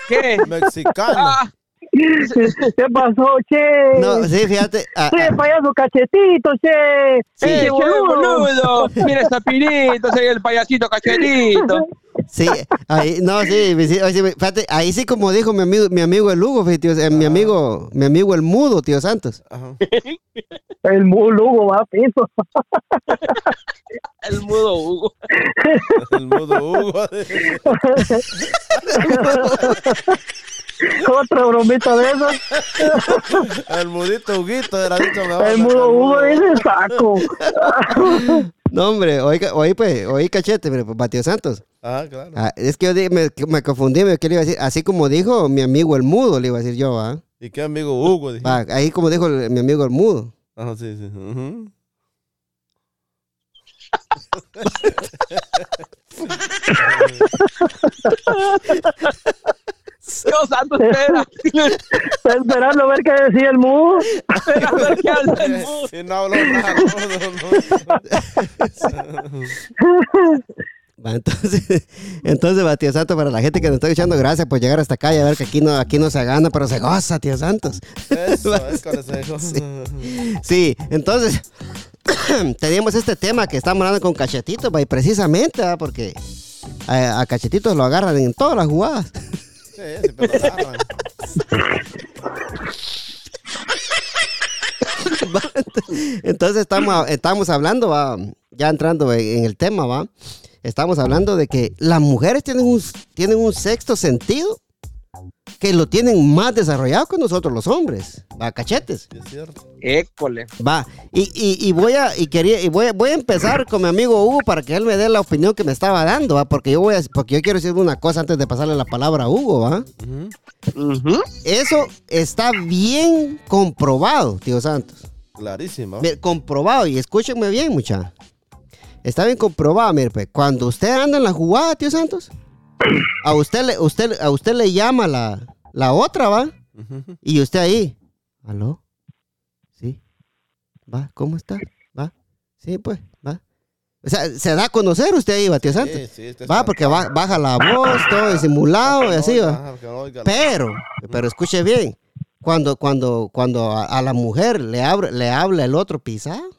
¿Qué? Mexicano. Ah, (laughs) ¿Qué pasó, che? No, sí, fíjate. ah, Che, ah, payaso cachetito, che. Sí. ¡Eh, boludo! Mira esa pinito, soy el payasito cachetito. sí, ahí, no, sí, sí, oye, sí, fíjate, ahí sí como dijo mi amigo, mi amigo el Lugo, fíjate, tío, eh, mi amigo, mi amigo el mudo, tío Santos. Ajá. El mu- Lugo va piso. El mudo Hugo. El mudo Hugo. (laughs) (laughs) (laughs) Otra bromita de esas. (laughs) El mudito Huguito era dicho mejor. El mudo Hugo dice saco. (laughs) No, hombre, oí, oí, pues, oí cachete, pero pues, Santos. Ah, claro. Ah, es que yo di- me, me confundí, me, ¿qué le iba a decir? Así como dijo mi amigo el mudo, le iba a decir yo, ¿ah? ¿Y qué amigo Hugo? Dije. Ahí como dijo el- mi amigo el mudo. Ajá, sí, sí. Ujú. Dios santo, espera. Está esperando a ver qué decía el mudo. Espera a ver qué hace el mudo. Y no habló nada. no, no, no. Va, entonces, entonces, va, tío Santos, para la gente que nos está escuchando, gracias por llegar hasta acá y a ver que aquí no, aquí no se gana, pero se goza, tío Santos. Eso, es con ese hijo. Sí, entonces, (clears throat) teníamos este tema que estamos hablando con Cachetito, va, y precisamente, ¿va? porque a, a Cachetito lo agarran en todas las jugadas. Entonces estamos, estamos hablando, va, ya entrando en, en el tema, va. Estamos hablando de que las mujeres tienen un, tienen un sexto sentido que lo tienen más desarrollado que nosotros los hombres. Va, cachetes. Es cierto. École. Va, y, y, y voy a y quería y voy, voy a empezar con mi amigo Hugo para que él me dé la opinión que me estaba dando, ¿va? porque yo voy a, porque yo quiero decir una cosa antes de pasarle la palabra a Hugo, ¿va? Eso está bien comprobado, tío Santos. Clarísimo. Comprobado, y escúchenme bien, mucha. Está bien comprobado, mire, pues, cuando usted anda en la jugada, tío Santos, a usted le, usted, a usted le llama la, la otra, ¿va? Y usted ahí, ¿aló? Sí. ¿Va? ¿Cómo está? ¿Va? Sí, pues, ¿va? O sea, se da a conocer usted ahí, ¿va, tío Santos? Sí, sí, este Va, porque ba- baja la voz, todo disimulado y así, va. Pero, pero escuche bien, cuando, cuando, cuando a, a la mujer le, abre, le habla el otro pisado,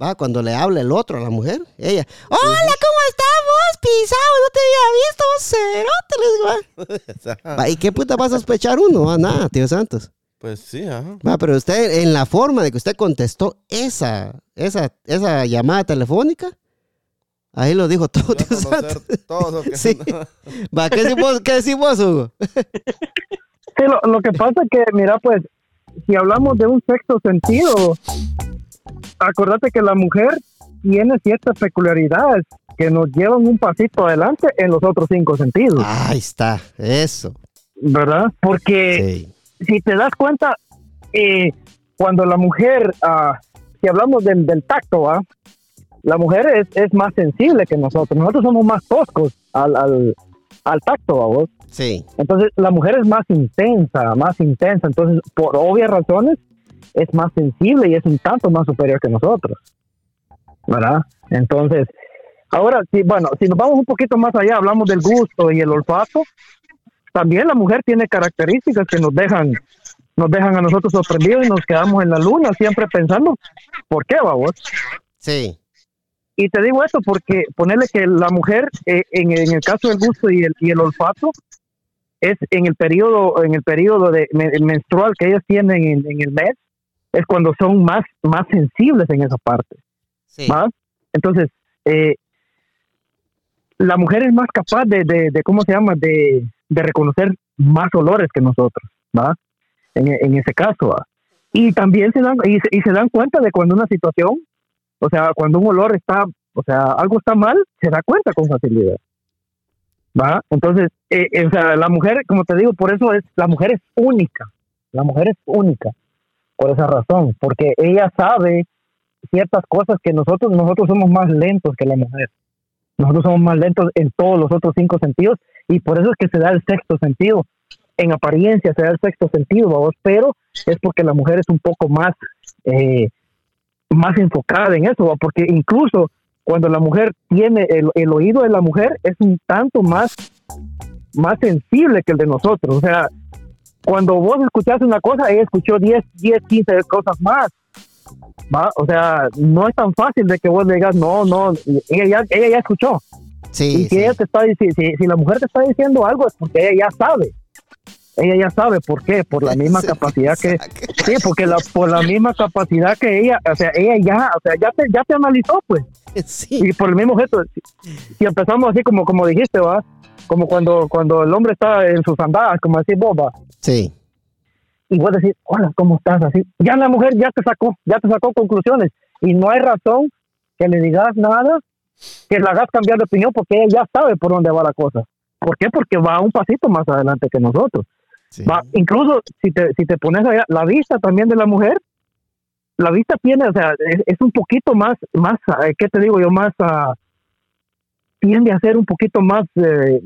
va, cuando le habla el otro a la mujer, ella, hola, ¿cómo pisado? No te había visto, cerote", le digo, va. Ajá. (laughs) Va, ¿Y qué puta va a sospechar uno? Va, nada, tío Santos. Pues sí, ajá. Va, pero usted, en la forma de que usted contestó esa, esa, esa llamada telefónica, ahí lo dijo todo, tío Santos. todo lo que (laughs) Sí. (laughs) Va, ¿qué decís vos, qué decís vos, Hugo? Sí, lo, lo que pasa es que, mira, pues, si hablamos de un sexto sentido, acordate que la mujer tiene ciertas peculiaridades que nos llevan un pasito adelante en los otros cinco sentidos, Ahí está, eso. ¿verdad? Porque Sí. si te das cuenta, eh, cuando la mujer, ah, si hablamos del, del tacto, ¿ah? la mujer es, es más sensible que nosotros. Nosotros somos más toscos al, al, al tacto, ¿a vos? Sí. Entonces, la mujer es más intensa, más intensa. Entonces, por obvias razones, es más sensible y es un tanto más superior que nosotros. ¿Verdad? Entonces, ahora, sí, bueno, si nos vamos un poquito más allá, hablamos del gusto y el olfato. También la mujer tiene características que nos dejan nos dejan a nosotros sorprendidos y nos quedamos en la luna siempre pensando, ¿por qué, vamos? Sí. Y te digo esto porque ponerle que la mujer, eh, en, en el caso del gusto y el, y el olfato, es en el periodo, en el periodo de, me- menstrual que ellas tienen en, en el mes, es cuando son más, más sensibles en esa parte. Sí. ¿va? Entonces, eh, la mujer es más capaz de, de, de ¿cómo se llama? De, de reconocer más olores que nosotros, ¿va? En, en ese caso, ¿va? Y también se dan, y y se dan cuenta de cuando una situación, o sea, cuando un olor está, o sea, algo está mal, se da cuenta con facilidad. ¿Va? Entonces, eh, eh, o sea, la mujer, como te digo, por eso es, la mujer es única. La mujer es única. Por esa razón. Porque ella sabe ciertas cosas que nosotros, nosotros somos más lentos que la mujer. Nosotros somos más lentos en todos los otros cinco sentidos y por eso es que se da el sexto sentido. En apariencia se da el sexto sentido, vamos, pero es porque la mujer es un poco más, eh, más enfocada en eso, porque incluso cuando la mujer tiene el, el oído de la mujer es un tanto más, más sensible que el de nosotros. O sea, cuando vos escuchás una cosa, ella escuchó 10, 10, 15 cosas más. ¿Va? O sea, no es tan fácil de que vos le digas, no, no, ella ya, ella ya escuchó. Sí. y si sí. ella te está dici- si, si la mujer te está diciendo algo es porque ella ya sabe. Ella ya sabe por qué, por la (laughs) misma capacidad que sí, porque la por la misma capacidad que ella, o sea, ella ya, o sea, ya te ya te analizó, pues. Sí. Y por el mismo gesto, si, empezamos así como como dijiste, va, como cuando cuando el hombre está en sus andadas, como decir boba, Sí. Y vos decís, hola, ¿cómo estás? Así, ya la mujer ya te sacó, ya te sacó conclusiones y no hay razón que le digas nada, que la hagas cambiar de opinión porque ella ya sabe por dónde va la cosa. ¿Por qué? Porque va un pasito más adelante que nosotros. Sí. Va, incluso si te, si te pones allá, la vista también de la mujer, la vista tiene, o sea, es, es un poquito más, más, eh, ¿qué te digo yo? Más, ah, tiende a ser un poquito más, eh,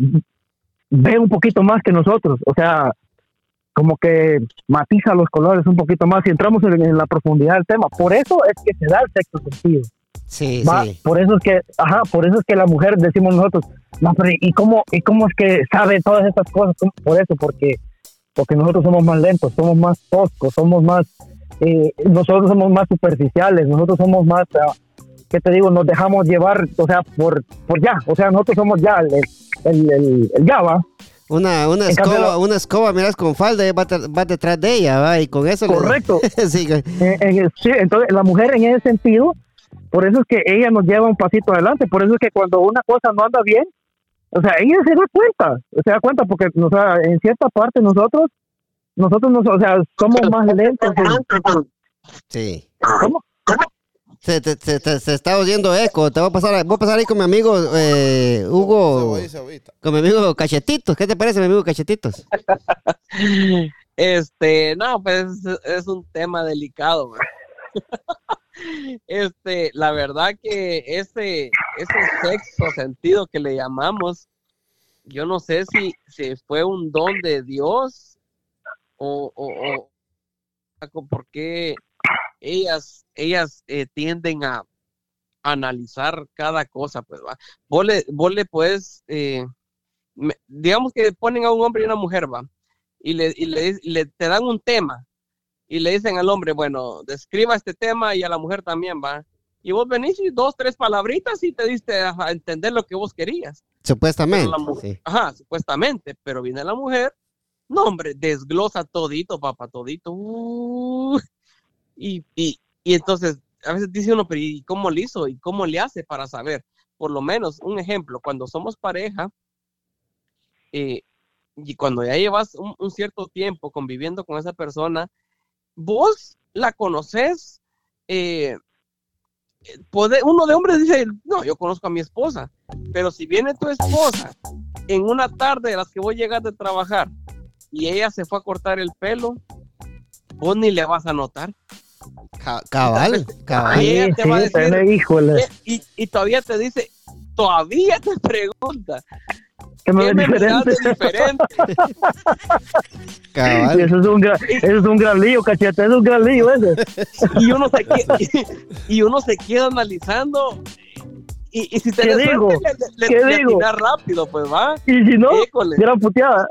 ve un poquito más que nosotros, o sea, como que matiza los colores un poquito más y entramos en, en la profundidad del tema. Por eso es que se da el sexto sentido. Sí, Va, sí. Por eso es que, ajá, por eso es que la mujer decimos nosotros, no, pero ¿y cómo, y cómo es que sabe todas estas cosas? ¿Cómo? Por eso, porque, porque nosotros somos más lentos, somos más toscos, somos más, eh, nosotros somos más superficiales, nosotros somos más, ah, ¿qué te digo? Nos dejamos llevar, o sea, por, por ya, o sea, nosotros somos ya el, el, el, el ya, va. Una, una cambio, escoba, una escoba, miras con falda y va, tra- va detrás de ella, va, y con eso le- Correcto. (laughs) sí, Eh, en el- sí, entonces la mujer en ese sentido, por eso es que ella nos lleva un pasito adelante, por eso es que cuando una cosa no anda bien, o sea, ella se da cuenta, se da cuenta porque, o sea, en cierta parte nosotros, nosotros, nos, o sea, somos más lentos. en- Sí. ¿Cómo? Se, te- se- te- se está oyendo eco. Te voy a pasar, voy a pasar ahí con mi amigo eh, Hugo, con mi amigo Cachetitos. ¿Qué te parece, mi amigo Cachetitos? (laughs) Este, no, pues es, un tema delicado. (laughs) Este, la verdad que ese, ese sexto sentido que le llamamos, yo no sé si, si fue un don de Dios o, o, o por qué ellas, ellas eh, tienden a analizar cada cosa, pues va. Vos le, vos le puedes, eh, me- digamos que ponen a un hombre y una mujer, va y le, y le, le- te dan un tema y le dicen al hombre, bueno, describa este tema y a la mujer también va. Y vos venís y dos, tres palabritas y te diste a, a entender lo que vos querías. Supuestamente. Pero la mu- sí. Ajá, supuestamente, pero viene la mujer, no hombre, desglosa todito, papá, todito. uh, y, y, y entonces, a veces dice uno, pero ¿y cómo le hizo? ¿Y cómo le hace para saber? Por lo menos, un ejemplo, cuando somos pareja, eh, y cuando ya llevas un, cierto tiempo conviviendo con esa persona, vos la conoces, eh, uno de hombres dice, no, yo conozco a mi esposa, pero si viene tu esposa en una tarde de las que vos llegas de trabajar y ella se fue a cortar el pelo, vos ni le vas a notar. Ca- Cabal, cabal. Ahí ella Sí, te va a sí, decir- pero, híjole, Y, y todavía te dice, todavía te pregunta, que me ¿qué ve me de diferente. diferente? (laughs) cabal. Eso es un gran, eso es un gran lío, cachete, es un gran lío ese. y uno se queda, y, uno se queda analizando y, y si te ¿Qué digo? le, ¿Qué le digo? atinas rápido pues va Y si no, École. gran puteada.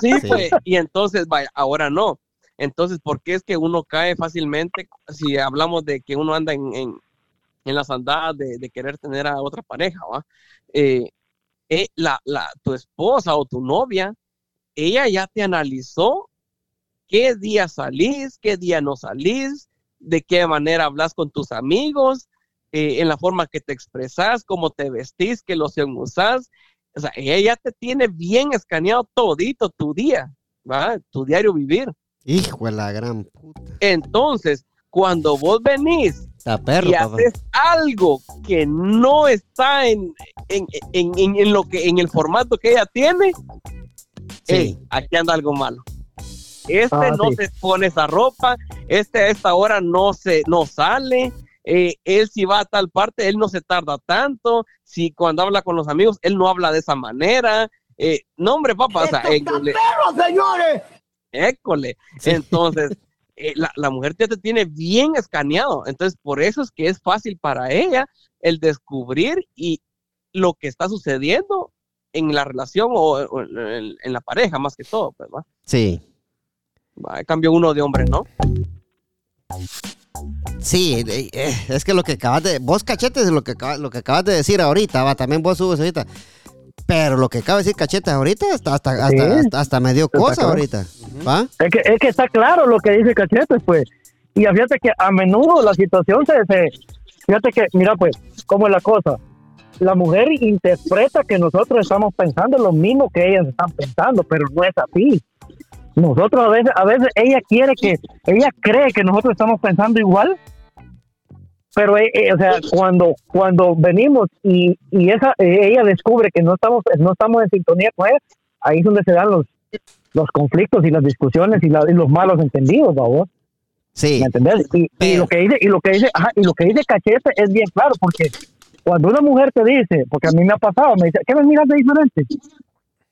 sí, Sí. pues y entonces vaya ahora no entonces ¿por qué es que uno cae fácilmente si hablamos de que uno anda en, en, en las andadas de, querer tener a otra pareja va Eh, eh, la, la, tu esposa o tu novia ella ya te analizó qué día salís, qué día no salís, de qué manera hablas con tus amigos, eh, en la forma que te expresas, cómo te vestís, qué loción usás. O sea, ella ya te tiene bien escaneado todito tu día, ¿va? Tu diario vivir. Hijo de la gran puta. Entonces, cuando vos venís perro, y papá. haces algo que no está en, en, en- en- en lo que, en el formato que ella tiene, Sí. "Ey, aquí anda algo malo. Este Ah, no sí. se pone esa ropa, este a esta hora no se no sale, eh, él si va a tal parte, él no se tarda tanto, si cuando habla con los amigos, él no habla de esa manera. eh, no, hombre, papá, o sea, école, señores! École. Sí. Entonces, eh, la, la mujer ya te tiene bien escaneado. Entonces, por eso es que es fácil para ella el descubrir y lo que está sucediendo en la relación o, o en, en la pareja, más que todo, pues, ¿va? Sí. Va, Cambio uno de hombre, ¿no? Sí, eh, es que lo que acabas de. Vos cachetes es lo que, lo que acabas de decir ahorita, va. También vos subes ahorita. Pero lo que acaba de decir cachetes ahorita, hasta, hasta, hasta, Sí. hasta, hasta me dio cosa claro. ahorita. ¿Va? Es que, es que está claro lo que dice Cachete, pues. Y fíjate que a menudo la situación se, se- Fíjate que, mira, pues, cómo es la cosa. La mujer interpreta que nosotros estamos pensando lo mismo que ellas están pensando, pero no es así. Nosotros a veces, a veces ella quiere que, ella cree que nosotros estamos pensando igual, pero eh, eh, o sea, cuando, cuando venimos y, y esa, eh, ella descubre que no estamos, no estamos en sintonía con ella, ahí es donde se dan los, los conflictos y las discusiones y, la- y los malos entendidos, vamos. Sí. ¿Me entendés? Y, y lo que dice, y lo que dice, ajá, y lo que dice Cachete es bien claro, porque cuando una mujer te dice, porque a mí me ha pasado, me dice, ¿qué me miras de diferente?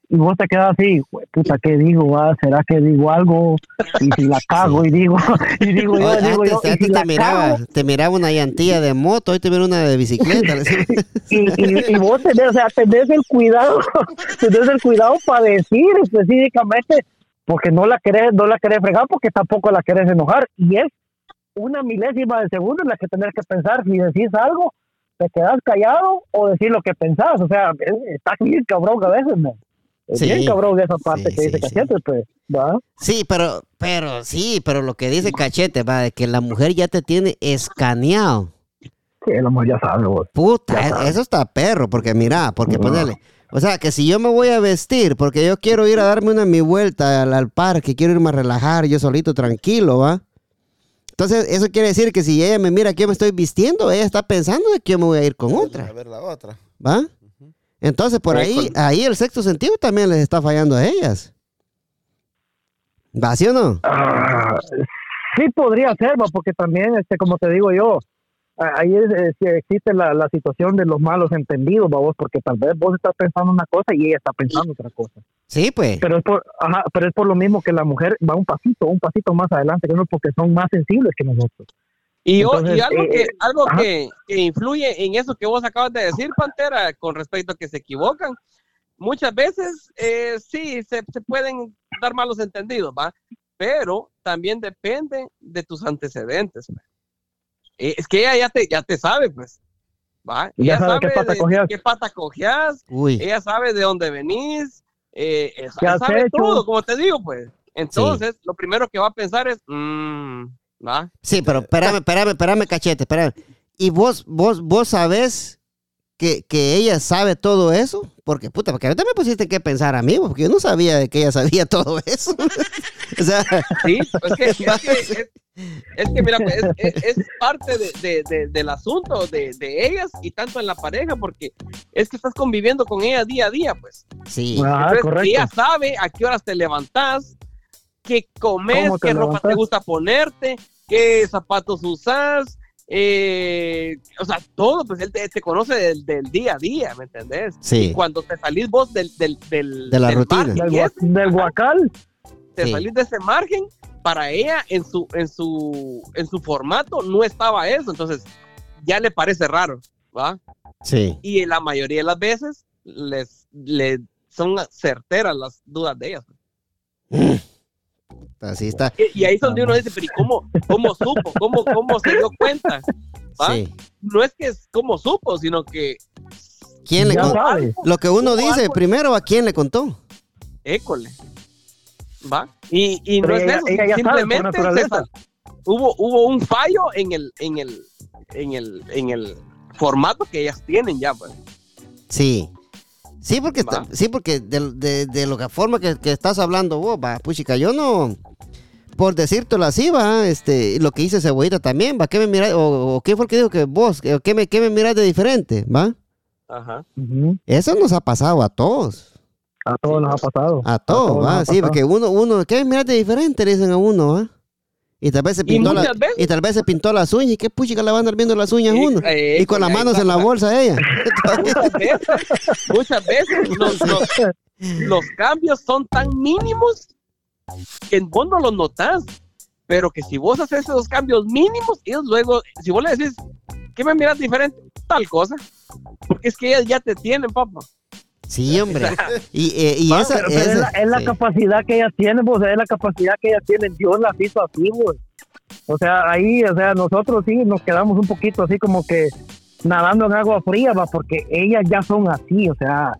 Y vos te quedas así, "Jue- puta, ¿qué digo? ah? ¿Será que digo algo? Y si la cago, y digo, (laughs) y digo yo, digo yo, antes y la te, miraba, cago, te miraba una llantilla de moto, hoy te miro una de bicicleta. (laughs) y, y, y vos tenés, o sea, tenés el cuidado, (laughs) tenés el cuidado para decir específicamente, porque no la querés, no la querés fregar, porque tampoco la querés enojar, y es una milésima de segundo en la que tenés que pensar si decís algo, te quedas callado o decir lo que pensás, o sea, es- está bien cabrón a veces, ¿no? Es Sí. bien cabrón esa parte Sí, que dice sí, sí. Cachete, pues, ¿va? Sí, pero, pero, sí, pero lo que dice Cachete, va, de que la mujer ya te tiene escaneado. Sí, el amor ya sabe, vos. Puta, e- eso está perro, porque mira, porque No. ponele, O sea, que si yo me voy a vestir porque yo quiero ir a darme una mi vuelta al, al parque, quiero irme a relajar yo solito, tranquilo, ¿va? Entonces, eso quiere decir que si ella me mira que yo me estoy vistiendo, ella está pensando de que yo me voy a ir con A otra, ver la otra. ¿va? Entonces, por ahí, ahí el sexto sentido también les está fallando a ellas. ¿Va, sí o no? Ah, sí podría ser, va, porque también, este, como te digo yo, ahí es, eh, sí existe la, la situación de los malos entendidos, va, vos, porque tal vez vos estás pensando una cosa y ella está pensando otra cosa. Sí, pues. Pero es por, ajá, pero es por lo mismo que la mujer va un pasito, un pasito más adelante que nosotros, porque son más sensibles que nosotros. Y, Entonces, y algo, eh, que, eh, algo que, que influye en eso que vos acabas de decir, Pantera, con respecto a que se equivocan, muchas veces eh, sí se, se pueden dar malos entendidos, ¿va? Pero también depende de tus antecedentes. pues. Eh, es que ella ya te, ya te sabe, pues. ¿va? Ya Ella sabe qué pata de- cojeás. qué pata cojeás, Uy. ella sabe de dónde venís, eh, eh, ¿Qué has sabe hecho? todo, como te digo, pues. Entonces, lo primero que va a pensar es, mm, ¿va? Sí, pero espérame, espérame, espérame, cachete, espérame. ¿Y vos, vos, vos sabés que, que ella sabe todo eso? Porque, puta, porque ahorita me pusiste que pensar a mí, porque yo no sabía de que ella sabía (laughs) todo eso. o sea, Sí, es (laughs) que, es que, es, es que, mira, pues, es, es- es parte de, de- de- del asunto de, de ellas y tanto en la pareja, porque es que estás conviviendo con ella día a día, pues. sí. Ah, Entonces, correcto. ella sabe a qué horas te levantás, qué comes, ¿Cómo te qué ropa te gusta ponerte, qué zapatos usas, eh, o sea, todo, pues él te, te conoce del, del día a día, ¿me entendés? Sí. Y cuando te salís vos del, del, del, De la del rutina. margen Del, ese, del guacal, te Sí. salís de ese margen, para ella en su, en su, en su formato no estaba eso, entonces ya le parece raro, ¿va? Sí. Y la mayoría de las veces les, son certeras las dudas de ellas. Así está. Y, y ahí es donde uno dice, pero ¿y cómo, cómo supo? ¿Cómo, ¿Cómo se dio cuenta? ¿Va? Sí. No es que es como supo, sino que ¿Quién le Ya con- sabe. Lo que uno dice algo- primero, ¿a quién le contó? école. ¿Va? Y, y no es eso, ella sabe simplemente hubo, hubo un fallo en el, en el, en el, en el formato que ellas tienen ya, pues. Sí. Sí, porque, está- sí, porque de, de, de la forma que, que estás hablando vos, va, puchica, yo no, por decírtelo así, va, este, lo que dice Cebollita también, va, ¿qué me miras, o, o qué fue el que dijo que vos, qué me, qué me miras de diferente, va? Ajá. Eso nos ha pasado a todos, a todos nos ha pasado. a todos, va, sí, pasado. porque uno, uno, ¿qué me miras de diferente? Le dicen a uno, va. Y tal vez se pintó la, veces- y tal vez se pintó las uñas, y qué puchica le van a andar viendo las uñas Sí, uno, eh, y con las ahí manos en la va. bolsa ella. (laughs) Muchas veces, muchas veces los, los, los cambios son tan mínimos que vos no los notas. Pero que si vos haces esos cambios mínimos, ellos luego, si vos le decís, ¿qué me miras diferente? Tal cosa. Porque es que ellas ya te tienen, papá. Sí, (laughs) hombre. Y, eh, y esa, Pero, pero es, la, es la sí. capacidad que ellas tienen, pues, es la capacidad que ellas tienen. Dios las hizo así, pues. O sea, ahí, o sea, nosotros sí nos quedamos un poquito así como que nadando en agua fría, va, porque ellas ya son así, o sea,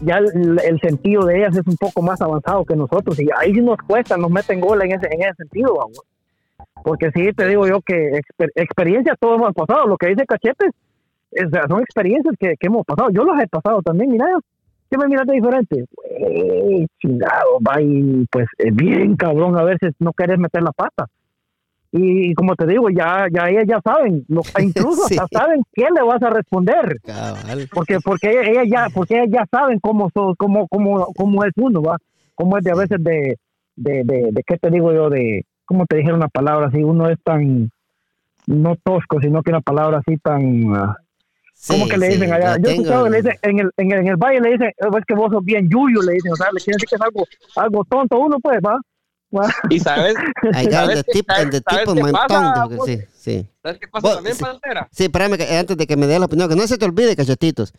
ya el, el sentido de ellas es un poco más avanzado que nosotros y ahí sí nos cuesta, nos meten gol en ese, en ese sentido, va, güey. Porque sí, te digo yo que exper- experiencias todos hemos pasado, lo que dice Cachetes, o sea, son experiencias que, que hemos pasado, yo las he pasado también, mira, ¿qué me miraste diferente? Chingado, va y pues eh, bien cabrón, a veces no querés meter la pata. Y, como te digo, ya, ya ellas ya saben, lo- (laughs) incluso Sí. hasta saben qué le vas a responder Cabal. porque porque ellas ya porque ellas ya saben cómo son cómo cómo cómo es uno va cómo es de a veces de de, de, de qué te digo yo de cómo te dijera una palabra así uno es tan no tosco sino que una palabra así tan ah, ¿Cómo Sí, que le sí, dicen allá? ya Yo he escuchado que le dicen, en el, en, el, en el valle le dicen, "Eh, es que vos sos bien yuyo, le dicen, o sea, le quieren decir que es algo, algo tonto uno, pues, va. Va. Y sabes, (laughs) I got ¿Sabes the tip, and the sabes tip of qué my pasa, tongue? Sí, sí. ¿sabes qué pasa Vos- también, sí. Pantera? Sí, espérame, que antes de que me dé la opinión, que no se te olvide, cachetitos.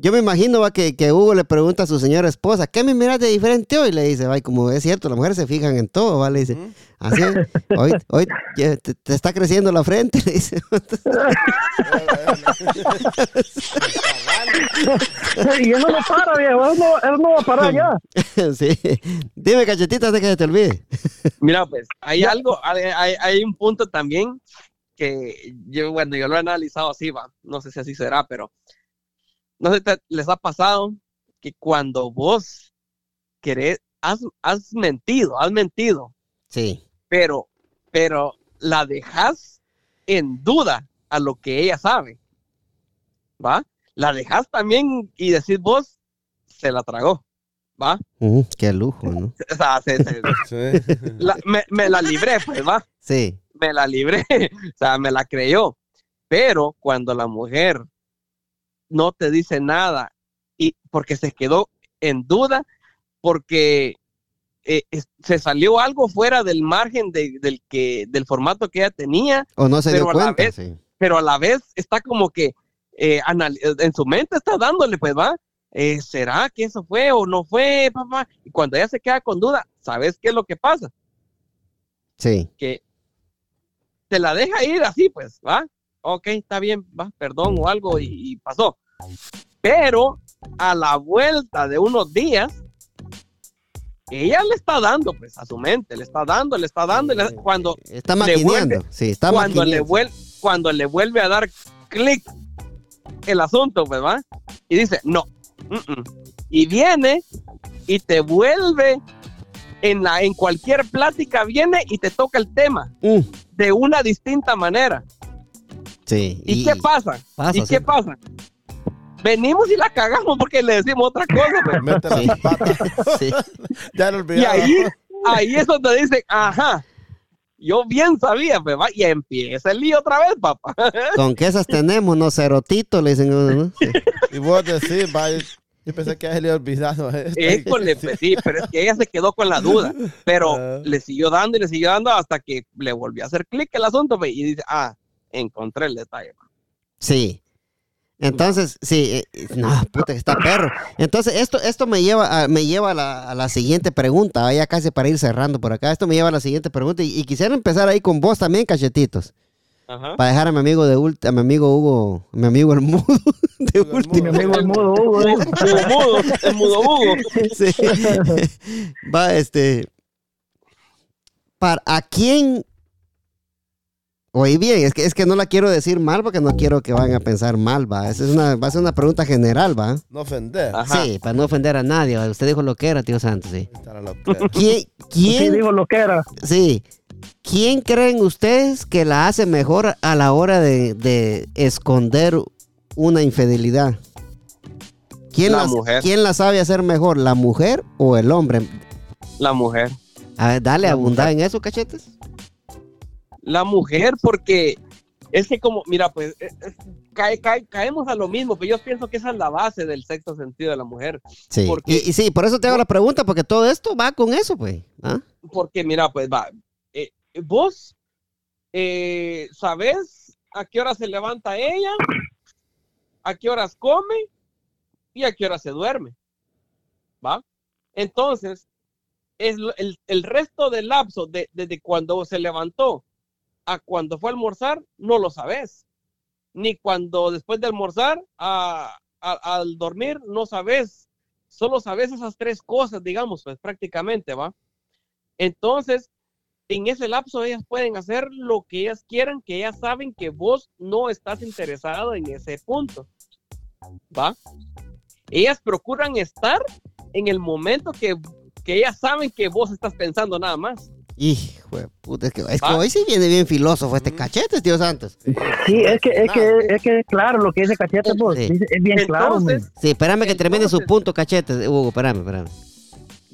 Yo me imagino va, que, que Hugo le pregunta a su señora esposa, ¿qué me miras de diferente hoy? Le dice, va, y como es cierto, las mujeres se fijan en todo, ¿va? Le dice, así, hoy, hoy te, te está creciendo la frente, (laughs) le dice. (laughs) y él no lo para, viejo, él no, él no va a parar ya. (laughs) sí. Dime, cachetito, antes que se te olvide. Mira, pues, hay algo, hay, hay- hay un punto también que yo, bueno, yo lo he analizado así, va, no sé si así será, pero no sé si te- les ha pasado que cuando vos querés, has, has mentido, has mentido, Sí. pero, pero la dejas en duda a lo que ella sabe. ¿Va? La dejas también y decís vos, se la tragó. ¿Va? Qué lujo, ¿no? (laughs) O sea, se- se- (laughs) Sí. la- me, me la libré, pues, ¿va? Sí. Me la libré. (laughs) O sea, me la creyó. Pero cuando la mujer no te dice nada y porque se quedó en duda, porque eh, se salió algo fuera del margen de- del, que, del formato que ella tenía, O no se dio Pero a la cuenta, vez- sí. pero a la vez está como que eh, anali- en su mente está dándole, pues va, eh, ¿será que eso fue o no fue, papá? Y cuando ella se queda con duda, ¿sabes qué es lo que pasa? Sí. Que te la deja ir así, pues, ¿va? Ok, está bien, va, perdón o algo y, y pasó. Pero a la vuelta de unos días, ella le está dando, pues, a su mente, le está dando, le está dando, le- cuando Está le vuelve- Sí, está cuando le, vuelve, cuando le vuelve a dar clic el asunto, pues, ¿va? Y dice, no. mm, mm". Y viene y te vuelve en, la, en cualquier plática, viene y te toca el tema Mm, de una distinta manera. Sí. ¿Y, qué pasa? pasa, ¿Y qué pasa? Venimos y la cagamos porque le decimos otra cosa, pues. Mete Sí. (laughs) Sí. Ya lo Y olvidaba. ahí, ahí es donde dicen, ajá, yo bien sabía, pues, ¿va? Y empieza el lío otra vez, papá. (laughs) Con que esas tenemos, no cerotito, le dicen. Sí. Y vos decís, vaya, yo pensé que a él le había olvidado esto. École, pues, sí, pero es que ella se quedó con la duda, pero Ah. le siguió dando y le siguió dando hasta que le volvió a hacer clic el asunto pues, y dice, ah, encontré el detalle. Sí. Entonces, sí, eh, no, puta está perro. Entonces, esto, esto me lleva, a, me lleva a, la, a la siguiente pregunta, ah, ya casi para ir cerrando por acá. Esto me lleva a la siguiente pregunta y, y quisiera empezar ahí con vos también, cachetitos, Ajá. para dejar a mi amigo de ult- a mi amigo Hugo, a mi amigo el mudo, (laughs) de El último. Mi amigo el mudo Hugo, ¿eh? Mudo, mudo, el mudo mudo. Sí. (laughs) Va, este. ¿Para a quién? Oye, bien, es que, es que no la quiero decir mal porque no quiero que vayan a pensar mal, va. Esa es una, va a ser una pregunta general, va. No ofender. Ajá. Sí, para no ofender a nadie. ¿va? Usted dijo lo que era, tío Santos, sí. (laughs) ¿Quién, Sí, quién, digo lo que era. sí, quién creen ustedes que la hace mejor a la hora de, de esconder una infidelidad? ¿Quién La la, mujer. ¿Quién la sabe hacer mejor, la mujer o el hombre? La mujer. A ver, dale, abundar en eso, cachetes. La mujer, porque es que como, mira, pues, eh, eh, cae- cae- caemos a lo mismo, pero yo pienso que esa es la base del sexto sentido de la mujer. Sí. Porque- Y, y sí, por eso te hago la pregunta, porque todo esto va con eso, pues. ¿Ah? Porque mira, pues va, eh, vos eh, sabes a qué hora se levanta ella, a qué horas come y a qué hora se duerme. ¿Va? Entonces, es el, el resto del lapso de- desde cuando se levantó a cuando fue a almorzar, no lo sabes. Ni cuando después de almorzar a- al dormir, no sabes. Solo sabes esas tres cosas, digamos, pues prácticamente, ¿va? Entonces, en ese lapso ellas pueden hacer lo que ellas quieran, que ellas saben que vos no estás interesado en ese punto. ¿Va? Ellas procuran estar en el momento que, que ellas saben que vos estás pensando nada más. Hijo de puta, es que, es que hoy sí viene bien filósofo este cachete, tío Santos. Sí, es que, es que, es que claro lo que dice Cachete, pues, Sí. es bien claro. Man. Sí, espérame que termine su punto, cachete, Hugo, espérame, espérame.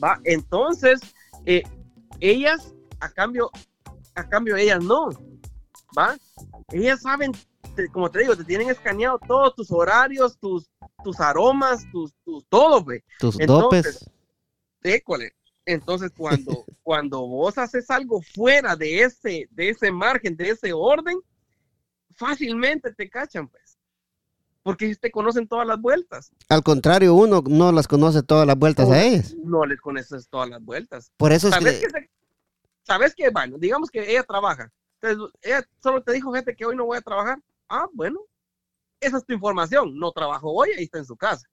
¿va? Entonces, eh, ellas, a cambio, a cambio, ellas no, ¿va? Ellas saben, te- como te digo, te tienen escaneado todos tus horarios, tus, tus aromas, tus, tus todo, güey. Tus Entonces- dopes. École. Entonces, cuando, (laughs) cuando vos haces algo fuera de ese, de ese margen, de ese orden, fácilmente te cachan, pues. Porque te conocen todas las vueltas. Al contrario, uno no las conoce todas las vueltas a ellas. No les conoces todas las vueltas. Por eso es ¿Sabes que... que, se- ¿Sabes que, bueno, digamos que ella trabaja. Entonces, ella solo te dijo, gente, que hoy no voy a trabajar. Ah, bueno. Esa es tu información. No trabajo hoy, ahí está en su casa.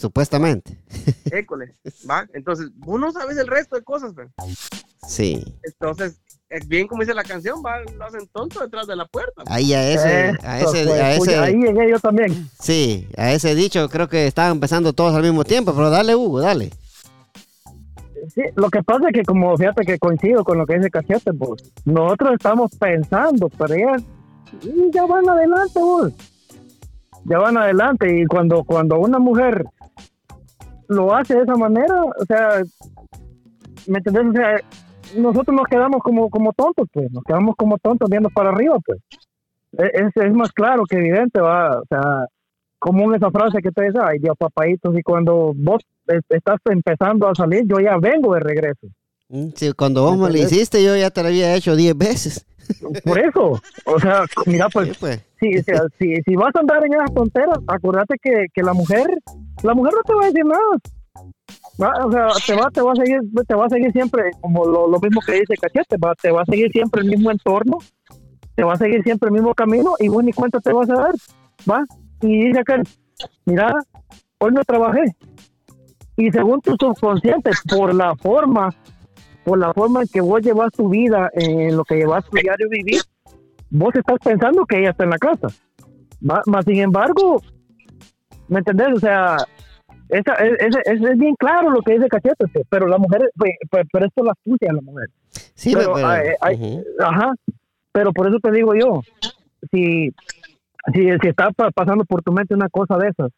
Supuestamente. École. ¿Va? Entonces, vos no sabes el resto de cosas, pues. Sí. Entonces, es bien como dice la canción, va, lo hacen tonto detrás de la puerta. Ahí a ese, a ese, pues, a puya, ese, ahí llegué yo también. sí, a ese dicho creo que estaban empezando todos al mismo tiempo, pero dale Hugo, dale. Sí, lo que pasa es que como fíjate que coincido con lo que dice Cachete, pues nosotros estamos pensando, pero ellas y ya van adelante, vos. Ya van adelante y cuando cuando una mujer lo hace de esa manera, o sea, ¿me entendés? O sea, nosotros nos quedamos como como tontos, pues, nos quedamos como tontos viendo para arriba, pues. E- Es, es más claro que evidente, va, o sea, común esa frase que te dice, ay Dios papayitos, y cuando vos es- estás empezando a salir, yo ya vengo de regreso. Mm, Sí, cuando vos me lo hiciste, yo ya te lo había hecho 10 veces. Por eso, o sea, mira, (laughs) Sí, pues, si, si, si, si vas a andar en esas tonteras, acuérdate que, que la mujer, la mujer no te va a decir nada. O sea, te va, te va a seguir, te va a seguir siempre, como lo, lo mismo que dice Cachete, va, te va a seguir siempre el mismo entorno, te va a seguir siempre el mismo camino y vos ni cuenta te vas a dar, va. Y dice aquel, mira, hoy no trabajé. Y según tu subconsciente, por la forma, por la forma en que vos llevas tu vida, en lo que llevas tu diario vivir, vos estás pensando que ella está en la casa. Más sin embargo, ¿me entendés? O sea, esa, es, es- es- bien claro lo que dice Cachete, pues, pero la mujer, pues, pues, pero esto la astucia a la mujer. Sí, Pero. Ajá, pero por eso te digo yo, si, si, si está pa- pasando por tu mente una cosa de esas,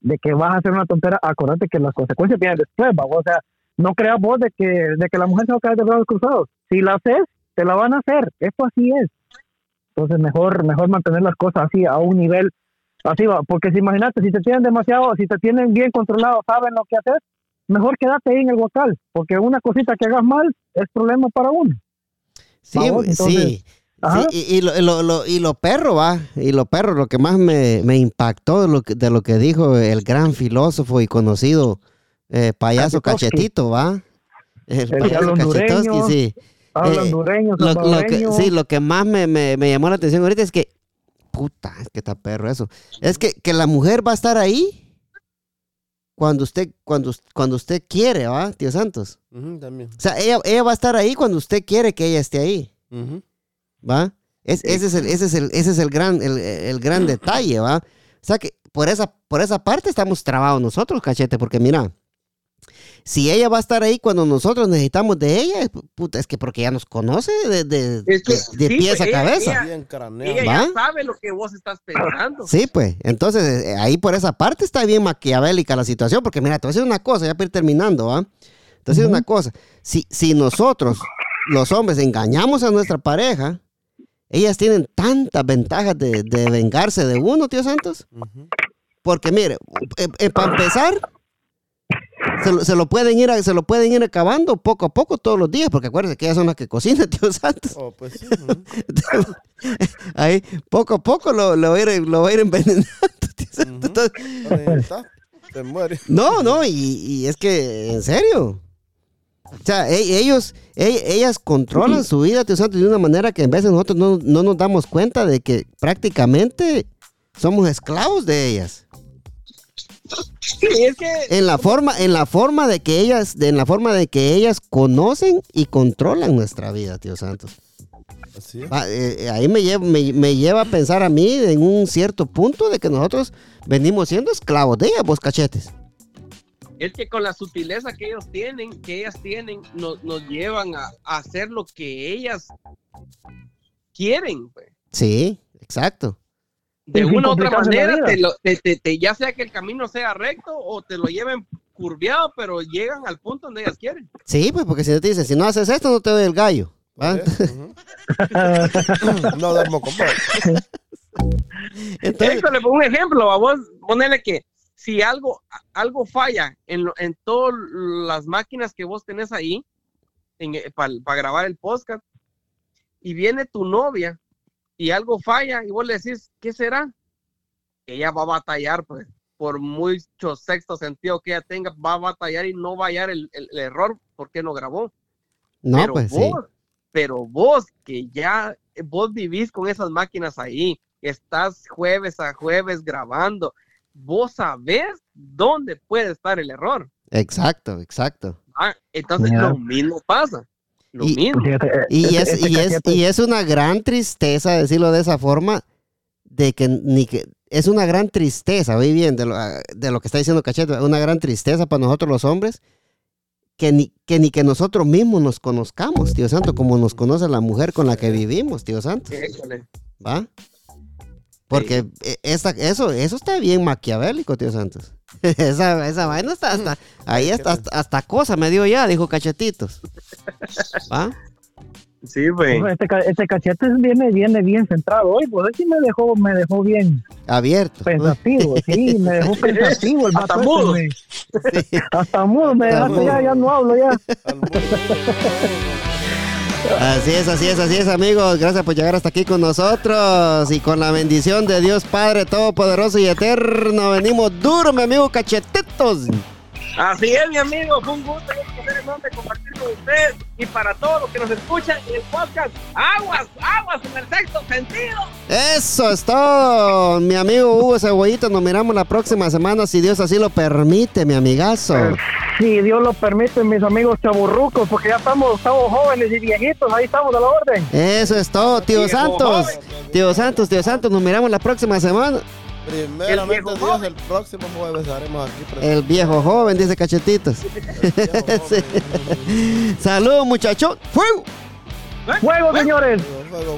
de que vas a hacer una tontera, acuérdate que las consecuencias vienen después, ¿va? o sea, no creas vos de que, de que la mujer se va a caer de brazos cruzados. Si la haces, te la van a hacer, esto así es. Entonces mejor, mejor mantener las cosas así, a un nivel así va, porque si imagínate, si te tienen demasiado, si te tienen bien controlado, saben lo que hacer, mejor quédate ahí en el guacal, porque una cosita que hagas mal es problema para uno. Sí, entonces, sí. Y, y lo, lo- lo- y lo perro, va, y lo perro, lo que más me, me impactó de lo, que, de lo que dijo el gran filósofo y conocido eh, payaso Cachetovsky. chetito, va. El, El payaso Cachetowski, sí. Habla Eh, hondureño, Lo, lo que, sí, lo que más me, me- me llamó la atención ahorita es que, puta, es que está perro eso. Es que, que la mujer va a estar ahí cuando usted, cuando, cuando usted quiere, ¿va, tío Santos? Ujú, también. O sea, ella, ella va a estar ahí cuando usted quiere que ella esté ahí. Ujú. ¿va? Es- ese, es el, ese, es el, ese es el gran, el, el gran detalle, ¿va? O sea que por esa, por esa parte estamos trabados nosotros, cachete, porque mira, si ella va a estar ahí cuando nosotros necesitamos de ella, es- puta, es que porque ya nos conoce de, de, Es que de- de sí, pies pues, a ella- cabeza. ella-. Ella ¿Va? ya sabe lo que vos estás pensando. Sí, pues, entonces eh, ahí por esa parte está bien maquiavélica la situación, porque mira, te voy a decir una cosa, ya para ir terminando, ¿va? Te voy a decir una cosa, si, si nosotros, los hombres, engañamos a nuestra pareja, ellas tienen tantas ventajas de, de vengarse de uno, tío Santos, Ujú. porque mire, para empezar, se lo, se lo pueden ir a- se lo pueden ir acabando poco a poco todos los días, porque acuérdense que ellas son las que cocinan, (laughs) tío Santos. Oh, pues sí. ujú. Ahí, poco a poco lo, lo va a ir, lo va a ir envenenando, (laughs) tío Santos. Ujú. Entonces, Ahí está. Se muere. No, no, y, y es que, en serio. O sea, e- ellos, e- ellas controlan su vida, tío Santos, de una manera que en veces nosotros no, no nos damos cuenta de que prácticamente somos esclavos de ellas. Sí, es que En la forma, en la forma de que ellas, en la forma de que ellas conocen y controlan nuestra vida, tío Santos. Así es. Ah, eh, eh, ahí me lleva, me, me lleva a pensar a mí en un cierto punto de que nosotros venimos siendo esclavos de ellas, vos cachetes. es que con la sutileza que ellos tienen, que ellas tienen, nos, nos llevan a, a hacer lo que ellas quieren, pues. Sí, exacto. De una u otra manera, te lo- te- te- te- ya sea que el camino sea recto o te lo lleven curviado, pero llegan al punto donde ellas quieren. Sí, pues porque si no te dicen, si no haces esto, no te doy el gallo. (laughs) no duermo con vos. (laughs) Entonces, Héctor, le pongo un ejemplo, a vos ponele que si algo, algo falla en, lo- en todas las máquinas que vos tenés ahí para grabar el podcast y viene tu novia y algo falla y vos le decís, ¿qué será? Ella va a batallar, pues, por mucho sexto sentido que ella tenga, va a batallar y no va a hallar el, el- el error porque no grabó. no, pero pues sí. vos, pero vos que ya, vos vivís con esas máquinas ahí, estás jueves a jueves grabando, vos sabés dónde puede estar el error. Exacto, exacto. ¿ah? Entonces lo mismo pasa. Lo Y- mismo. Eh, Y es, y, es, y es una gran tristeza decirlo de esa forma, de que ni que es una gran tristeza, oí bien, de lo, ah, de lo que está diciendo Cachete, una gran tristeza para nosotros los hombres, que ni, que ni que nosotros mismos nos conozcamos, Tío Santo, como nos conoce la mujer con la que vivimos, Tío Santo. ¿va? Porque eh, esa- eso, eso está bien maquiavélico, Tío Santos. (laughs) esa, esa vaina está hasta, ahí está, hasta, hasta cosa me dio ya, dijo Cachetitos. ¿Va? Sí, güey. Este, este cachete viene, viene bien centrado hoy, pues sí me dejó, me dejó bien Abierto. pensativo, sí, me dejó (laughs) pensativo el Hasta vato mudo. me- Hasta mudo, me Hasta dejaste ya, mudo. ya no hablo ya. (laughs) Así es, así es, así es, amigos. Gracias por llegar hasta aquí con nosotros. Y con la bendición de Dios Padre Todopoderoso y Eterno, venimos duro, mi amigo Cachetitos. Así es, mi amigo. Fue un gusto y un placer enorme compartir con usted y para todos los que nos escuchan en el podcast. Aguas, aguas en el sexto sentido. Eso es todo, mi amigo Hugo Cebollito. Nos miramos la próxima semana, si Dios así lo permite, mi amigazo. Si Dios lo permite, mis amigos chaburrucos, porque ya estamos, estamos jóvenes y viejitos, ahí estamos a la orden. Eso es todo, tío Santos. Tío Santos, tío Santos, nos miramos la próxima semana. Primeramente viejo Dios, joven. el próximo jueves estaremos aquí presentes. El viejo joven, dice Cachetitos. El (laughs) joven. Saludos, muchachos. ¡Fuego! ¡Fuego, señores! Fuego,